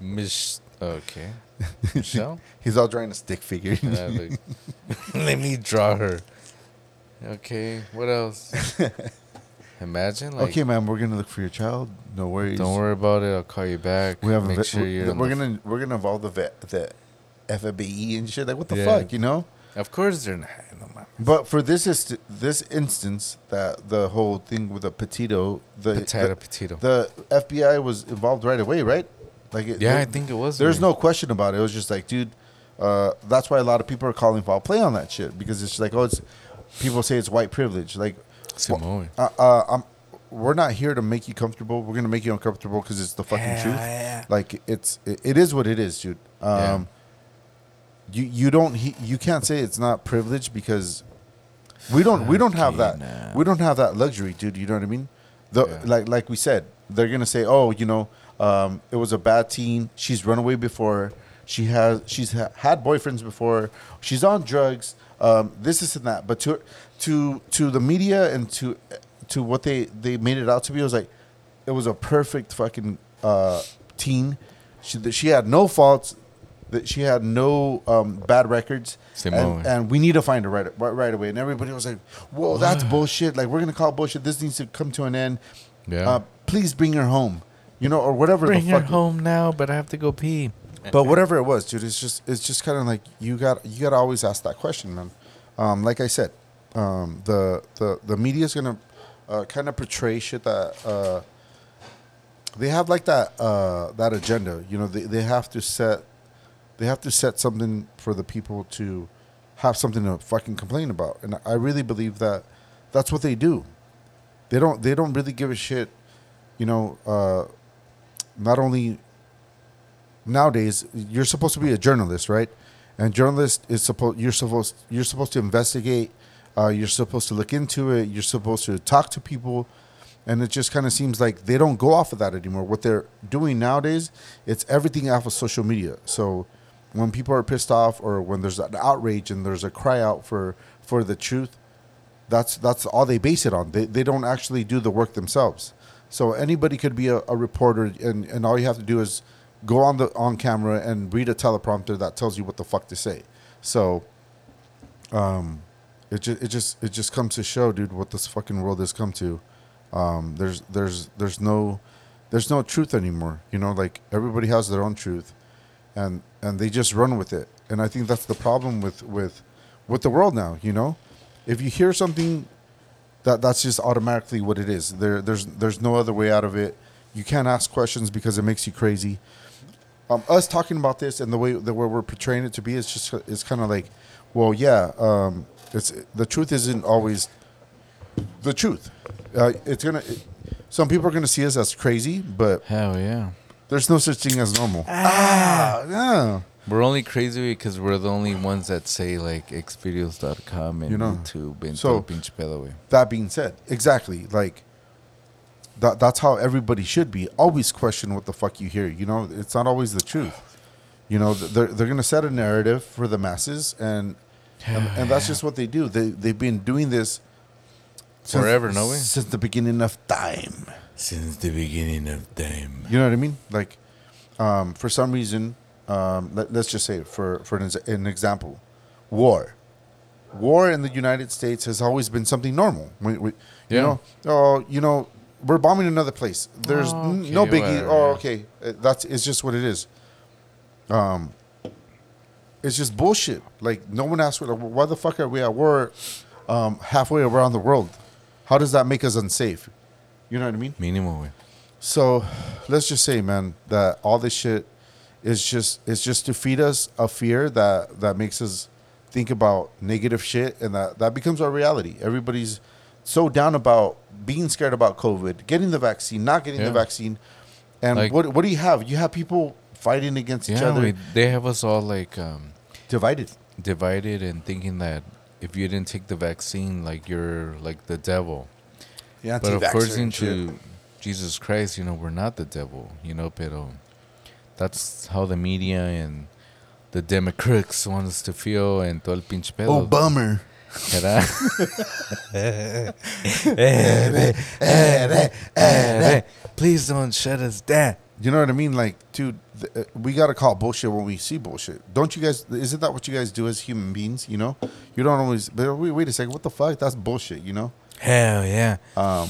Miss, okay. Michelle? He's all drawing a stick figure. And I let me draw her. Okay, what else? Imagine, like, okay, man, we're gonna look for your child. No worries. don't worry about it. I'll call you back. We have a Make vet- sure we're, you're. on we're the- gonna we're gonna involve the vet the FFBE and shit. Like what the Yeah. fuck, you know? Of course, they're not. Man. But for this ist- this instance, that the whole thing with the Petito, the Potato, the, potato. the FBI was involved right away, right? Like, it, yeah, there- I think it was. there's me. no question about it. It was just like, dude, uh, that's why a lot of people are calling foul play on that shit because it's like, oh, it's people say it's white privilege. Like, Simone. Uh, uh, I'm, we're not here to make you comfortable. We're gonna make you uncomfortable because it's the fucking Hell truth. yeah. Like it's it, it is what it is, dude. Um, You you don't he, you can't say it's not privilege because we don't we don't have that we don't have that luxury, dude. You know what I mean? The Yeah. like like we said, they're gonna say, oh, you know, um, it was a bad teen. She's run away before. She has she's ha- had boyfriends before. She's on drugs. Um, this, is and that. But to to to the media and to to what they they made it out to be, it was like it was a perfect fucking uh, teen. She she had no faults. That she had no um, bad records. Simone. And, and we need to find her right, right right away. And everybody was like, "Whoa, that's bullshit! Like we're gonna call bullshit. This needs to come to an end. Yeah. Uh, please bring her home, you know, or whatever Bring the her fuck. home now, but I have to go pee. But whatever it was, dude, it's just it's just kind of like you got you got to always ask that question, man. Um, like I said, um, the the the media is gonna uh, kind of portray shit that uh, they have like that uh, that agenda. You know, they they have to set they have to set something for the people to have something to fucking complain about, and I really believe that that's what they do. They don't they don't really give a shit. You know, uh, not only nowadays you're supposed to be a journalist, right? And journalist is supposed you're supposed you're supposed to investigate. Uh, you're supposed to look into it. You're supposed to talk to people, and it just kind of seems like they don't go off of that anymore. What they're doing nowadays, it's everything off of social media. So when people are pissed off, or when there's an outrage and there's a cry out for for the truth, that's that's all they base it on. They they don't actually do the work themselves. So anybody could be a, a reporter, and, and all you have to do is go on the on camera and read a teleprompter that tells you what the fuck to say. So, um, it just it just it just comes to show, dude, what this fucking world has come to. Um, there's there's there's no there's no truth anymore. You know, like everybody has their own truth, and and they just run with it. And I think that's the problem with with with the world now. You know, if you hear something that that's just automatically what it is. There there's there's no other way out of it. You can't ask questions because it makes you crazy. Um, us talking about this and the way the way we're portraying it to be is just it's kind of like, well, yeah, um, it's the truth isn't always the truth. Uh, it's gonna. It, some people are gonna see us as crazy, but Hell yeah. There's no such thing as normal. Ah, yeah. We're only crazy because we're the only ones that say like xvideos.com and You know, YouTube and so- so, pinche pedo, güey. that being said, exactly like that. That's how everybody should be. Always question what the fuck you hear. You know, it's not always the truth. You know, they're they're gonna set a narrative for the masses, and and, and that's just what they do. They they've been doing this since- Forever, no way? since the beginning of time. Since the beginning of time. You know what I mean? Like, um, for some reason, um, let, us just say for for an, an example, war. War in the United States has always been something normal. We, we, You Yeah. know, oh, you know, we're bombing another place. There's Oh, okay, no biggie. whatever, oh, okay, Uh, that's it's just what it is. Um, it's just bullshit. Like no one asked, like, why the fuck are we at war um, halfway around the world? How does that make us unsafe? You know what I mean? Mínimo, güey. So let's just say, man, that all this shit is just it's just to feed us a fear that that makes us think about negative shit, and that that becomes our reality. Everybody's so down about being scared about COVID, getting the vaccine, not getting the vaccine, and Like- what what do you have? You have people fighting against each other, güey. They have us all like um, divided. divided and thinking that if you didn't take the vaccine, like you're like the devil. Yeah, But according to Jesus Christ, you know, we're not the devil, you know, pero that's how the media and the Democrats want us to feel and todo el pinche pedo. oh bummer. Please don't shut us down. You know what I mean? Like, dude, th- uh, we gotta call bullshit when we see bullshit. Don't you guys? Isn't that what you guys do as human beings? You know, you don't always. But wait, wait a second. What the fuck? That's bullshit. You know. Hell yeah. Um,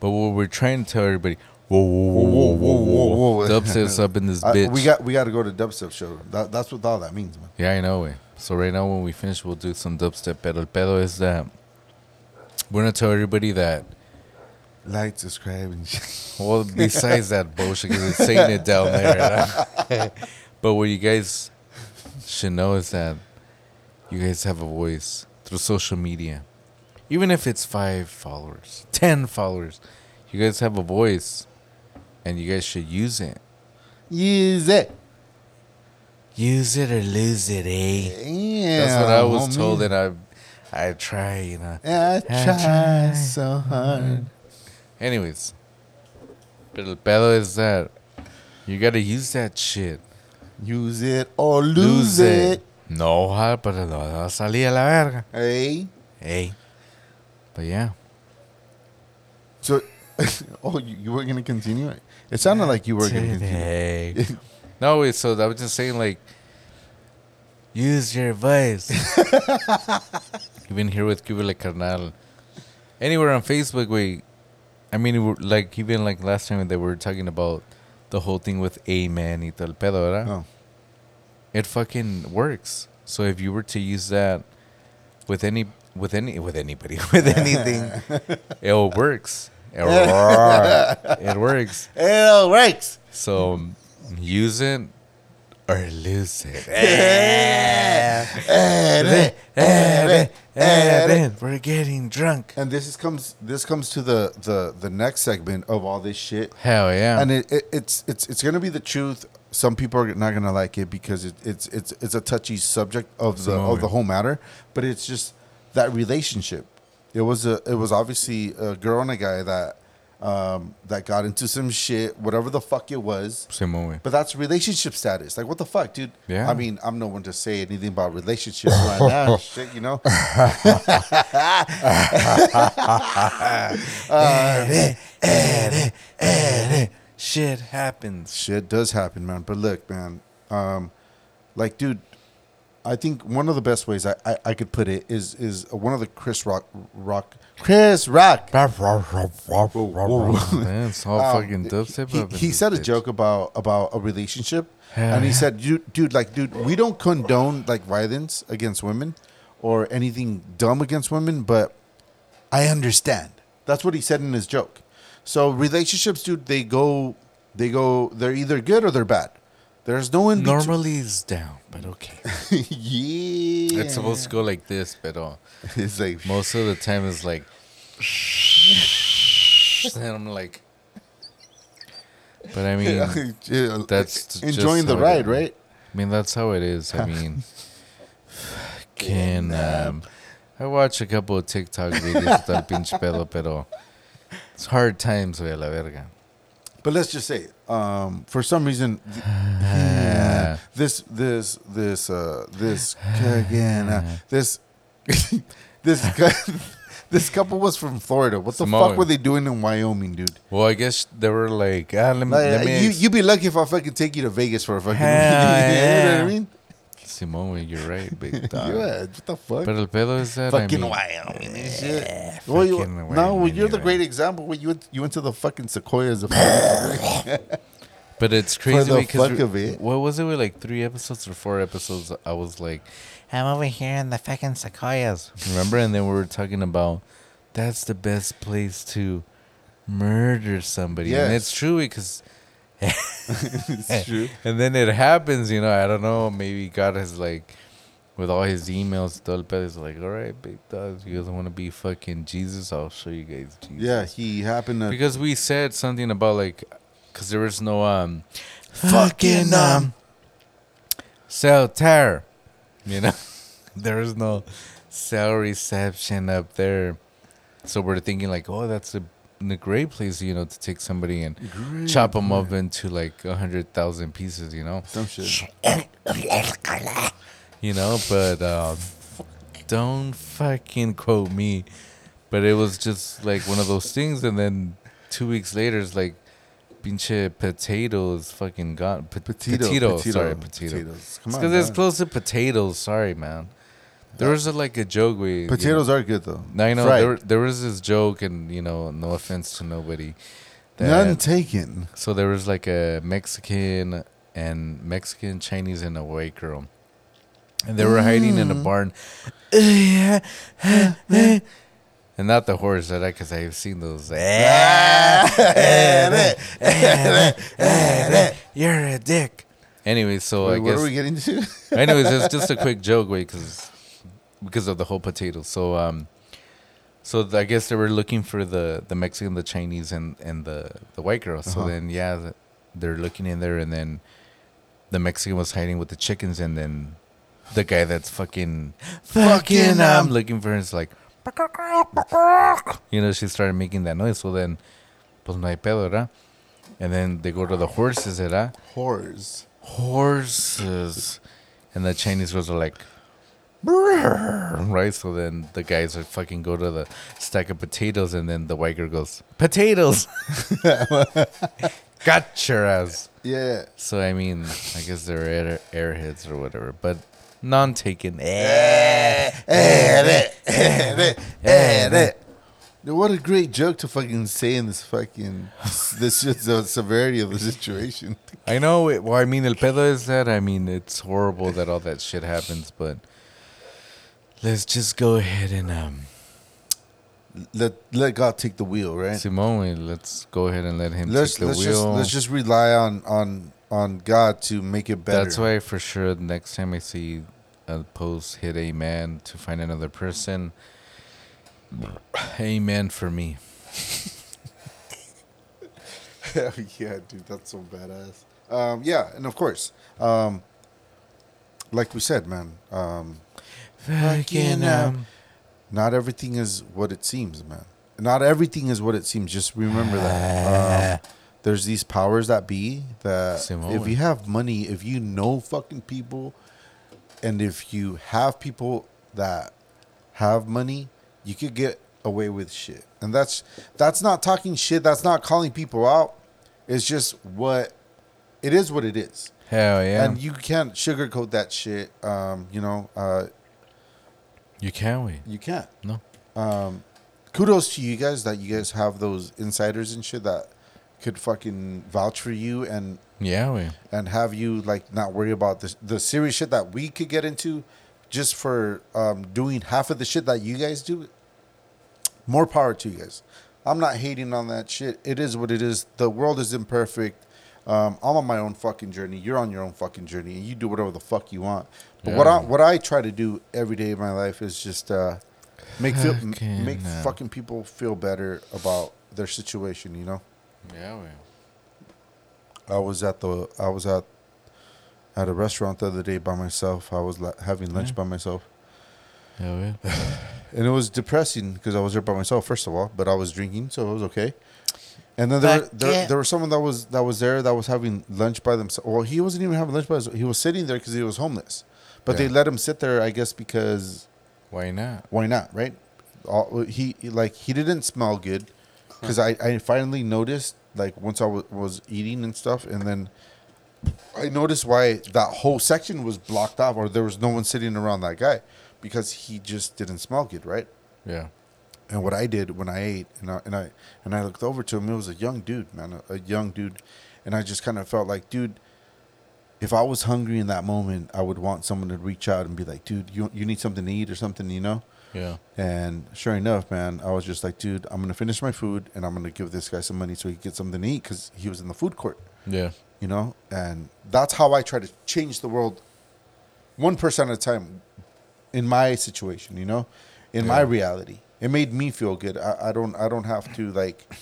But what we're trying to tell everybody, whoa, whoa, whoa, whoa, whoa, whoa, whoa. Dubstep's up in this I- bitch. we got we got to go to dubstep show. That, that's what all that means, man. Yeah, I know. So right now, when we finish, we'll do some dubstep. Pero el pedo is that we're gonna tell everybody that. Like, subscribe, and. Well, besides that bullshit, because it's saying it down there. but what you guys should know is that you guys have a voice through social media. Even if it's five followers, ten followers, you guys have a voice, and you guys should use it. Use it. Use it or lose it, eh? Yeah. That's what I was homie. told, and I, I try, you know. I I try try. so hard. Anyways, but el pedo is that you gotta use that shit. Use it or lose, it. No, ja, pero no va a salir a la verga. Hey. Hey. But yeah. So, oh, you, you were gonna continue? It sounded like you were gonna continue. Today. no, wait, so I was just saying, like, use your voice. even here with Cuba like Carnal. Anywhere on Facebook, we, I mean, like, even like last time they were talking about the whole thing with Amen y el pedo, ¿verdad? Oh. It fucking works. So if you were to use that with any, with any, with anybody, with anything, it works. It, it works. It works. So use it or lose it. And, Evan, Evan, we're getting drunk. and this is comes this comes to the the the next segment of all this shit. Hell yeah. and it, it, it's it's it's gonna be the truth. Some people are not gonna like it because it, it's it's it's a touchy subject of the of the whole matter. But it's just that relationship. It was a it was obviously a girl and a guy that um that got into some shit, whatever the fuck it was. Simón, güey. But that's relationship status. Like what the fuck, dude? Yeah. I mean, I'm no one to say anything about relationships right now. Shit, you know. Shit happens. shit does happen, man. But look, man, um, like, dude, I think one of the best ways I, I, I could put it is is one of the Chris Rock Rock Chris Rock. That's all Um, fucking dubstep. he, he said a joke about about a relationship, and he yeah. said, dude, dude, like, dude, we don't condone like violence against women or anything dumb against women, but I understand. That's what he said in his joke. So relationships, dude, they go, they go, they're either good or they're bad. There's no in between. Normally it's down, but okay. yeah, It's supposed to go like this, but uh, It's like most of the time it's like. and I'm like. But I mean, that's enjoying the how it ride, right? I mean, that's how it is. I mean, can um, I watch a couple of TikTok videos del pinche pedo, pero it's hard times, a la verga. But let's just say, um, for some reason, th- yeah, this this this uh, this again uh, this this this couple was from Florida. What the Samoan. fuck were they doing in Wyoming, dude? Well, I guess they were like, ah, let me, Like, let me you ex- you be lucky if I fucking take you to Vegas for a fucking. Hell you know what. I mean? Simón, güey, you're right, big dog. Yeah, what the fuck? But el pedo is that, fucking I mean, Wyoming eh, and shit. Well, you, fucking no, you're the great example. When you went, you went to the fucking sequoias. Of But it's crazy the because it. what was it with like three episodes or four episodes? I was like, I'm over here in the fucking sequoias. Remember? And then we were talking about that's the best place to murder somebody. And it's true because. It's true. And then it happens, you know. I don't know. Maybe God has like, with all his emails, todo el pedo, is like, all right, big dogs, you guys want to be fucking Jesus? I'll show you guys Jesus. Yeah, he happened to. Because we said something about like, because there was no um, Fucking, um, cell tower, you know, there is no cell reception up there, so we're thinking like, oh, that's a, a great place, you know, to take somebody and Great, chop them up into like a hundred thousand pieces, you know, Some shit. you know, but uh, don't fucking quote me, but it was just like one of those things, and then two weeks later, it's like. Pinche potatoes fucking gone. Po- Petito, potatoes, petito, sorry, potato. potatoes. Come on, Because it's close to potatoes. Sorry, man. There was a, like a joke you Potatoes know- are good though. No, I know Fried. there, there was this joke, and you know, no offense to nobody. None taken. so there was like a Mexican and Mexican, Chinese, and a white girl, and they were hiding Mm. in a barn. and not the horse, that because I've seen those. You're a dick. Anyway, so I Wait, what guess are we getting to? Anyways, it's just a quick joke, wait, because because of the whole potato. So um, So th- I guess they were looking for the the Mexican, the Chinese, and and the the white girl. So Uh-huh. then yeah, th- they're looking in there, and then the Mexican was hiding with the chickens, and then the guy that's fucking fucking um um, looking for her is like, you know, she started making that noise. So then, pues no hay pedo, ¿verdad? And then they go to the horses, ¿verdad? Whores. horses. And the Chinese girls are like, right? So then the guys are fucking go to the stack of potatoes, and then the white girl goes, potatoes. Got your ass. Yeah. So I mean, I guess they're air, airheads or whatever, but non taken. Eh, eh, eh, eh what a great joke to fucking say in this fucking this just the severity of the situation. I know. It, well, I mean, el pedo is that I mean, it's horrible that all that shit happens, but let's just go ahead and um. Let let God take the wheel, right? Simone, let's go ahead and let him let's take the let's wheel. just let's just rely on on on God to make it better. That's why, for sure, the next time I see a post hit a man to find another person, amen for me. Yeah, dude, that's so badass. Um, yeah, and of course, um, like we said, man, um, Fucking, um, not everything is what it seems, man. Not everything is what it seems. Just remember that. Um, there's these powers that be that Simone. if you have money, if you know fucking people, and if you have people that have money, you could get away with shit. And that's that's not talking shit. That's not calling people out. It's just what it is. What it is. Hell yeah. And you can't sugarcoat that shit. Um, you know, uh, you can't wait. you can't. No. Um, kudos to you guys that you guys have those insiders and shit that could fucking vouch for you and Yeah, we. and have you like not worry about the the serious shit that we could get into just for um, doing half of the shit that you guys do. More power to you guys. I'm not hating on that shit. It is what it is. The world is imperfect. Um, I'm on my own fucking journey. You're on your own fucking journey, and you do whatever the fuck you want. But what I what I try to do every day of my life is just uh, make feel, Fucking, make uh, fucking people feel better about their situation. You know. Yeah, we. I was at the I was at at a restaurant the other day by myself. I was la- having lunch Yeah. by myself, Yeah, we. and it was depressing because I was there by myself first of all, but I was drinking, so it was okay. And then there, Fuck there, yeah. there was someone that was that was there that was having lunch by themselves. Well, he wasn't even having lunch by himself. He was sitting there because he was homeless, but they let him sit there, I guess, because Why not? why not, right? All, he like he didn't smell good because I, I finally noticed like once I was eating and stuff, and then I noticed why that whole section was blocked off, or there was no one sitting around that guy because he just didn't smell good, right? Yeah. And what I did when I ate, and I and I and I looked over to him, it was a young dude, man, a, a young dude, and I just kind of felt like, dude, if I was hungry in that moment, I would want someone to reach out and be like, dude, you you need something to eat or something, you know? Yeah. And sure enough, man, I was just like, dude, I'm gonna finish my food and I'm gonna give this guy some money so he can get something to eat because he was in the food court, Yeah. you know. And that's how I try to change the world, one person at a time, in my situation, you know, in my reality. It made me feel good. I, I don't I don't have to like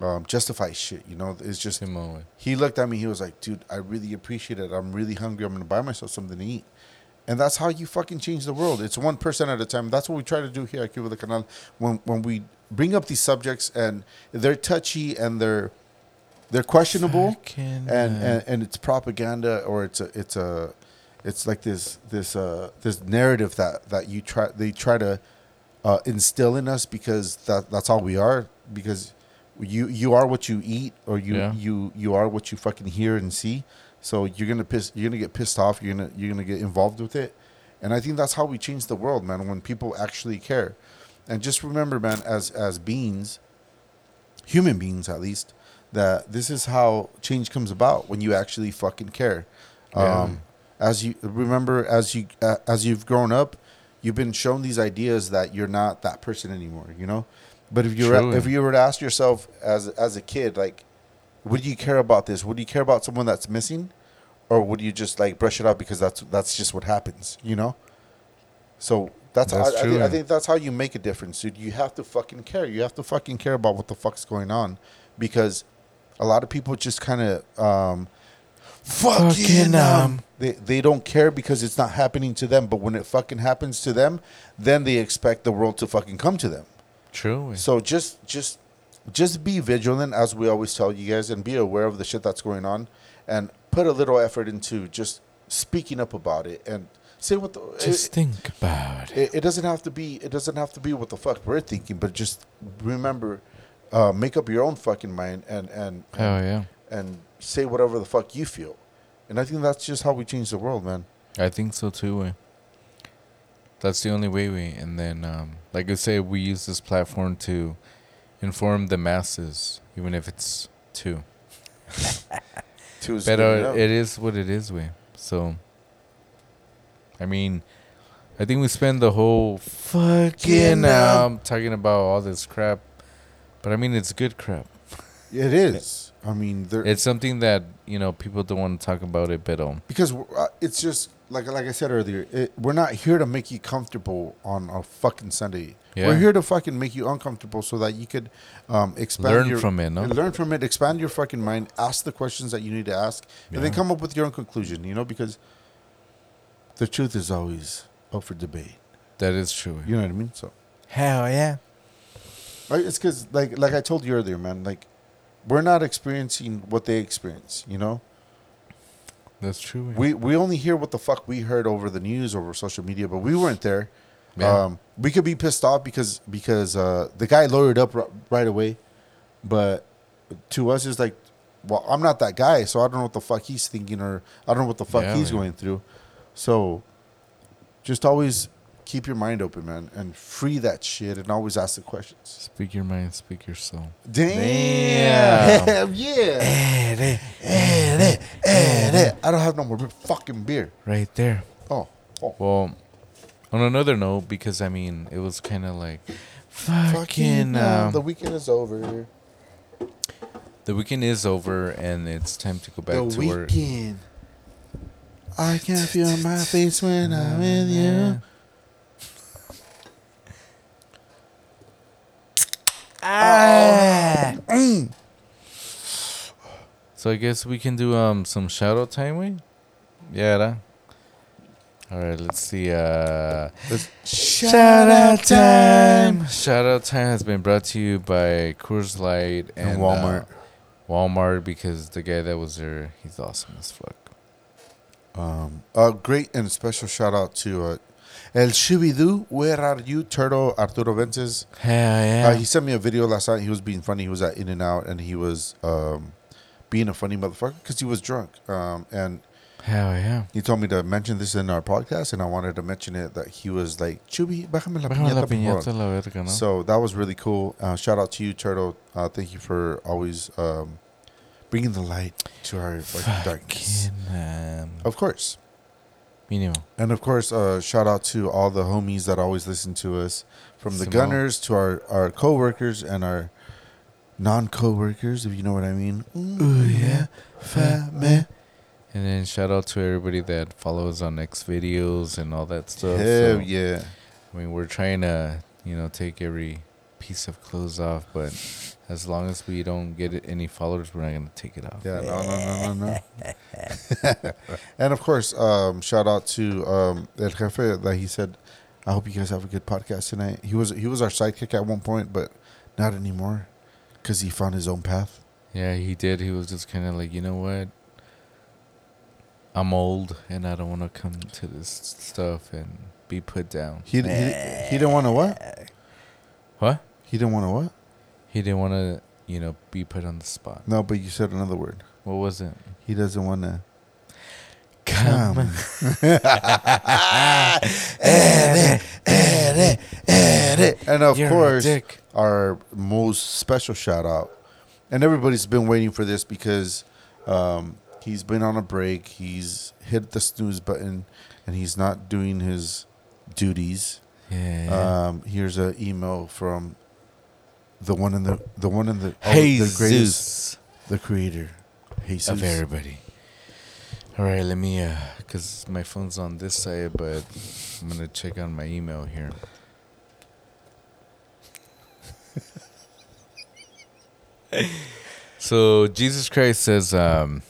um, justify shit, you know. It's just he looked at me. He was like, "Dude, I really appreciate it. I'm really hungry. I'm gonna buy myself something to eat." And that's how you fucking change the world. It's one person at a time. That's what we try to do here at Cuba the Canal. When when we bring up these subjects and they're touchy and they're they're questionable and, and and it's propaganda or it's a it's a it's like this this uh this narrative that that you try they try to uh, instill in us because that that's all we are because you you are what you eat or you Yeah. you you are what you fucking hear and see. So you're gonna piss you're gonna get pissed off you're gonna you're gonna get involved with it. And I think that's how we change the world man when people actually care. And just remember man as as beings human beings at least that this is how change comes about when you actually fucking care. Yeah. um as you remember as you uh, as you've grown up you've been shown these ideas that you're not that person anymore you know but if you were if you were to ask yourself as as a kid like would you care about this would you care about someone that's missing or would you just like brush it off because that's that's just what happens you know so That's, That's I, I, think, I think that's how you make a difference, dude. You have to fucking care. You have to fucking care about what the fuck's going on, because a lot of people just kind of um, fucking Fucking, um, um, they they don't care because it's not happening to them. But when it fucking happens to them, then they expect the world to fucking come to them. True. So just just just be vigilant as we always tell you guys and be aware of the shit that's going on and put a little effort into just speaking up about it and say what the Just it, think about it. it, it doesn't have to be it doesn't have to be what the fuck we're thinking but just remember uh, make up your own fucking mind and and Hell yeah. and say whatever the fuck you feel and i think that's just how we change the world man I think so too. eh. That's the only way we. And then, um, like I say, we use this platform to inform the masses, even if it's two. Two is But uh, it is what it is, we. So, I mean, I think we spend the whole fucking um talking about all this crap, but I mean it's good crap. it is i mean there It's something that you know people don't want to talk about it, but um, because uh, it's just like like I said earlier, it, we're not here to make you comfortable on a fucking Sunday. Yeah. We're here to fucking make you uncomfortable so that you could um, expand Learn your, from it, no? Learn from it, expand your fucking mind, ask the questions that you need to ask, and then come up with your own conclusion. You know, because the truth is always up for debate. that is true. You know what I mean? So Hell yeah. Right, it's because like like I told you earlier, man. Like we're not experiencing what they experience. You know, That's true. we we only hear what the fuck we heard over the news over social media, but we weren't there. Yeah. Um, we could be pissed off because because uh, the guy lawyered up r- right away, but to us it's like, well, I'm not that guy, so I don't know what the fuck he's thinking or I don't know what the fuck Yeah, he's man. going through. So, just always keep your mind open, man, and free that shit, and always ask the questions. Speak your mind, speak your soul. Damn, Damn. yeah. I don't have no more fucking beer. Right there. Oh, oh. Well, on another note, because I mean, it was kind of like fucking. Um, the weekend is over. the weekend is over, and it's time to go back the to work. weekend. I can't feel my face when I'm with you. Ah. Mm. So I guess we can do um some shout out time, we? Yeah. Da? All right, let's see. Uh, Shout out time. Shout out time has been brought to you by Coors Light and, And Walmart. uh, Walmart because the guy that was there, he's awesome as fuck. Um, a great and special shout out to uh, El Shibidoo. Where are you, Turtle Arturo Vences? Hell yeah. Uh, he sent me a video last night. He was being funny. He was at In-N-Out, and he was um, being a funny motherfucker because he was drunk. Um, and Hell yeah. he told me to mention this in our podcast, and I wanted to mention it that he was like, "Chubi, bájame la Bájame piñata, por piñata la verga, ¿no? So that was really cool. Uh, shout out to you, Turtle. Uh, thank you for always um, bringing the light to our fucking darkness. Um, Of course. Mínimo. And of course, uh, shout out to all the homies that always listen to us, from the Simone. gunners to our our coworkers and our non coworkers, if you know what I mean. Ooh yeah, fame. And then shout out to everybody that follows on X videos and all that stuff. Hell So, yeah. I mean, we're trying to, you know, take every piece of clothes off, but as long as we don't get any followers, we're not gonna take it off. Yeah, no, no, no, no, no. and of course, um, shout out to um, El Jefe that he said, "I hope you guys have a good podcast tonight." He was he was our sidekick at one point, but not anymore, because he found his own path. Yeah, he did. He was just kind of like, you know what? I'm old and I don't want to come to this stuff and be put down. He he, he didn't want to what? What? He didn't want to what? He didn't want to, you know, be put on the spot. No, but you said another word. What was it? He doesn't want to Come. And of You're course, our most special shout out, and everybody's been waiting for this because um, he's been on a break. He's hit the snooze button, and he's not doing his duties. Yeah. Um, here's an email from the one in the the one in the oh, hey, the greatest the creator, Jesus. of everybody. All right, let me, uh, cause my phone's on this side, but I'm gonna check on my email here. so Jesus Christ says, um,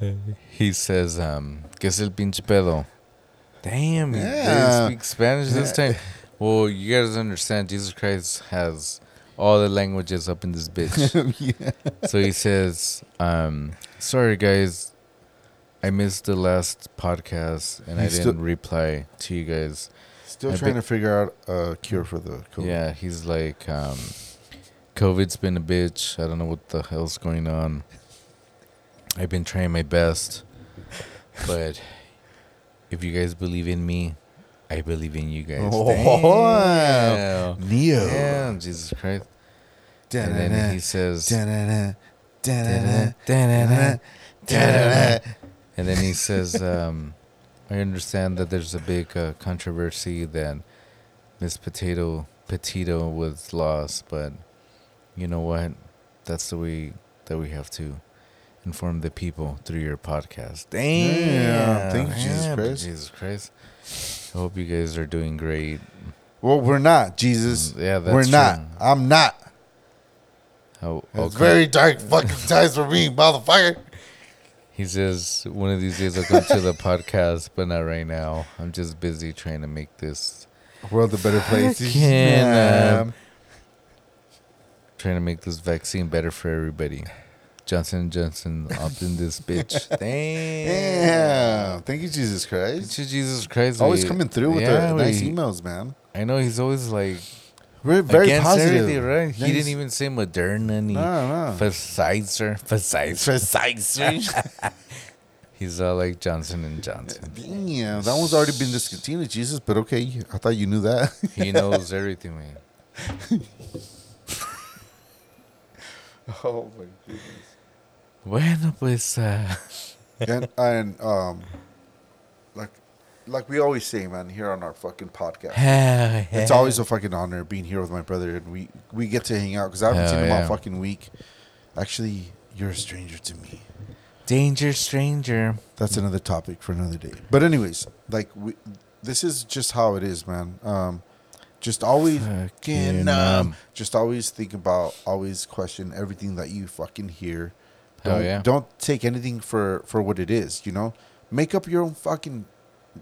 he says, um, ¿qué es el pinche pedo? Damn, he Yeah. did speak Spanish this time. Well, you guys understand, Jesus Christ has all the languages up in this bitch. yeah. so he says, um, "Sorry guys, I missed the last podcast and I didn't reply to you guys." Still I trying to figure out a cure for the COVID. Yeah, he's like, um, "COVID's been a bitch. I don't know what the hell's going on. I've been trying my best, but if you guys believe in me, I believe in you guys." Oh, Damn. Neo. Damn, Jesus Christ! And then he says. And then he says, um, I understand that there's a big uh, controversy that Miss Potato Petito was lost, but you know what? That's the way that we have to inform the people through your podcast. Damn. Thank you, Jesus Damn, Christ. Jesus Christ. I hope you guys are doing great. Well, we're not, Jesus. Mm, yeah, that's we're not. true. I'm not. How, It's okay. very dark fucking times for me, motherfucker. He says one of these days I'll come to the podcast, but not right now. I'm just busy trying to make this, World a better place. Fucking, Yeah. um, trying to make this vaccine better for everybody. Johnson and Johnson up in this bitch. Damn. Damn. Thank you, Jesus Christ. Thank you, Jesus Christ. Always we- coming through with yeah, the nice we- emails, man. I know he's always like We're very positive. everything, right? He didn't even say Moderna. He, No, no. Pfizer. Pfizer. Precisely. He's all like Johnson and Johnson. Damn, that one's already been discontinued, Jesus. But okay, I thought you knew that. He knows everything, man. oh my goodness. Bueno, pues. Uh, and and um, like like we always say, man, here on our fucking podcast, it's always a fucking honor being here with my brother, and we we get to hang out because I haven't Hell seen him all fucking week. Actually, you're a stranger to me. danger stranger. That's another topic for another day. But anyways, like we, this is just how it is, man. Um, just always, Fucking, um, just always think about, always question everything that you fucking hear. Hell Don't, yeah. don't take anything for for what it is. You know, make up your own fucking,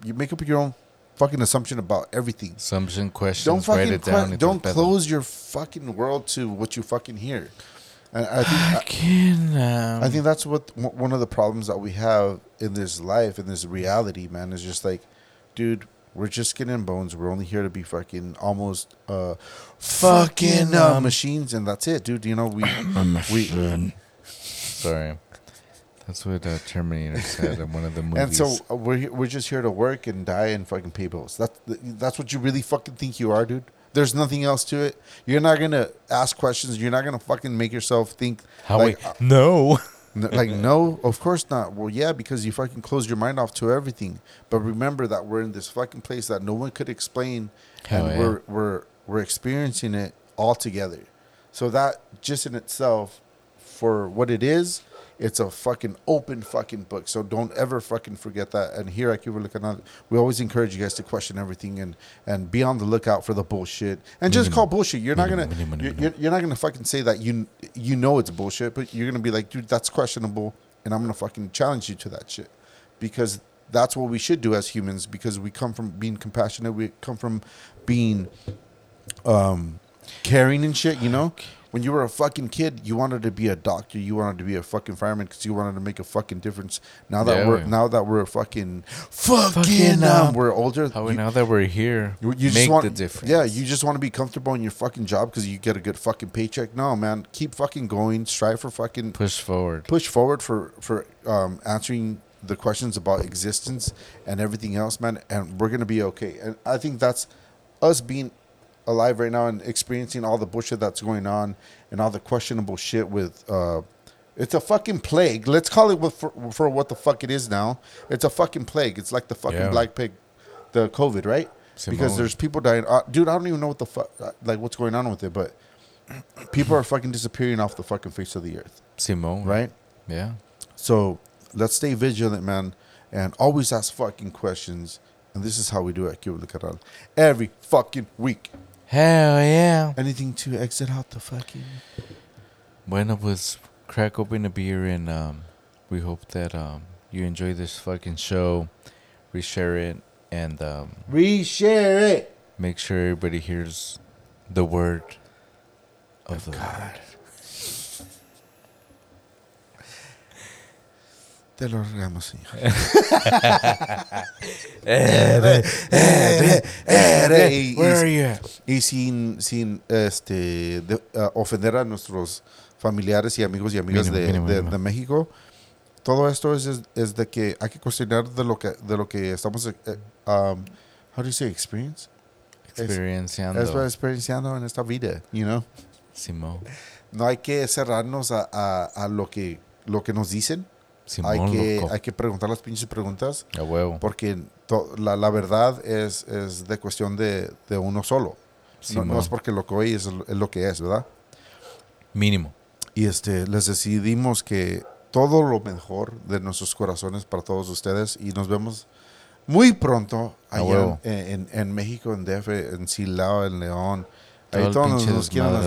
you make up your own fucking assumption about everything. Assumption questions. Don't write fucking it down. don't close your fucking world to what you fucking hear. And I think I- Fucking, um, I think that's what w- one of the problems that we have in this life, in this reality, man, is just like, dude, we're just skin and bones. We're only here to be fucking almost uh, fucking uh, um, machines, and that's it, dude. You know, we we Sorry. That's what uh, Terminator said in one of the movies. and so uh, we're he- we're just here to work and die and fucking pay bills. That's that's what you really fucking think you are, dude. There's nothing else to it. You're not gonna ask questions. You're not gonna fucking make yourself think. How like, we? No. N- like no of course not well yeah because you fucking close your mind off to everything but remember that we're in this fucking place that no one could explain Hell and yeah. we're we're we're experiencing it all together so that just in itself for what it is it's a fucking open fucking book. So don't ever fucking forget that. And here at Cuba Canal we always encourage you guys to question everything and and be on the lookout for the bullshit. And just call bullshit. You're not gonna you're, you're, not gonna fucking say that you you know it's bullshit but you're gonna be like dude that's questionable and i'm gonna fucking challenge you to that shit. Because that's what we should do as humans because we come from being compassionate we come from being um caring and shit you know when you were a fucking kid you wanted to be a doctor you wanted to be a fucking fireman because you wanted to make a fucking difference now that Yeah, we're we- now that we're fucking fucking, Fucking, um, we're older How you- now that we're here, you, you make just want the difference. Yeah, you just want to be comfortable in your fucking job because you get a good fucking paycheck. No, man, keep fucking going. Strive for fucking push forward. push forward for for um, answering the questions about existence and everything else, man. And we're gonna be okay. And I think that's us being alive right now and experiencing all the bullshit that's going on and all the questionable shit with. Uh, it's a fucking plague. Let's call it for, for what the fuck it is now. It's a fucking plague. It's like the fucking Yeah. black pig, the COVID, right? Because there's people dying. Uh, dude, I don't even know what the fuck, uh, like what's going on with it, but people are fucking disappearing off the fucking face of the earth, Simone. right? Yeah. So let's stay vigilant, man, and always ask fucking questions. And this is how we do it at Cuba de Carral. Every fucking week. Hell yeah. Anything to exit out the fucking. Bueno, pues crack open a beer and um, we hope that um, you enjoy this fucking show. Reshare it and um, Reshare it. make sure everybody hears the word of the Lord. Te lo regamos, señor. Y- y- Where are you at? Y sin, sin este, de- uh, ofender a nuestros familiares y amigos y amigas Mínimo, de, mínimo, de- mínimo. de México, todo esto es, es, es de que hay que cuestionar de lo que, de lo que estamos, eh, um, how do you say, experience? Experienciando. Es experienciando en esta vida, you know? Simón. No hay que cerrarnos a, a, a lo, que, lo que nos dicen. Simón, hay, que, loco. hay que preguntar las pinches preguntas A huevo. porque to- la, la verdad es, es de cuestión de, de uno solo. No, no es porque lo que oye es, es lo que es, ¿verdad? Mínimo. Y este, les decidimos que todo lo mejor de nuestros corazones para todos ustedes y nos vemos muy pronto allá en, en- en México, en DF, en Silao, en León. Todo Ahí el todos nos, nos quieren las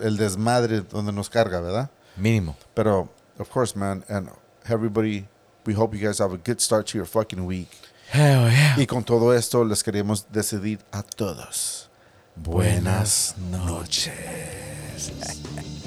el desmadre donde nos carga, ¿verdad? Mínimo. Pero, of course, man, and everybody, we hope you guys have a good start to your fucking week. Hell yeah. Y con todo esto les queremos decidir a todos. Buenas noches.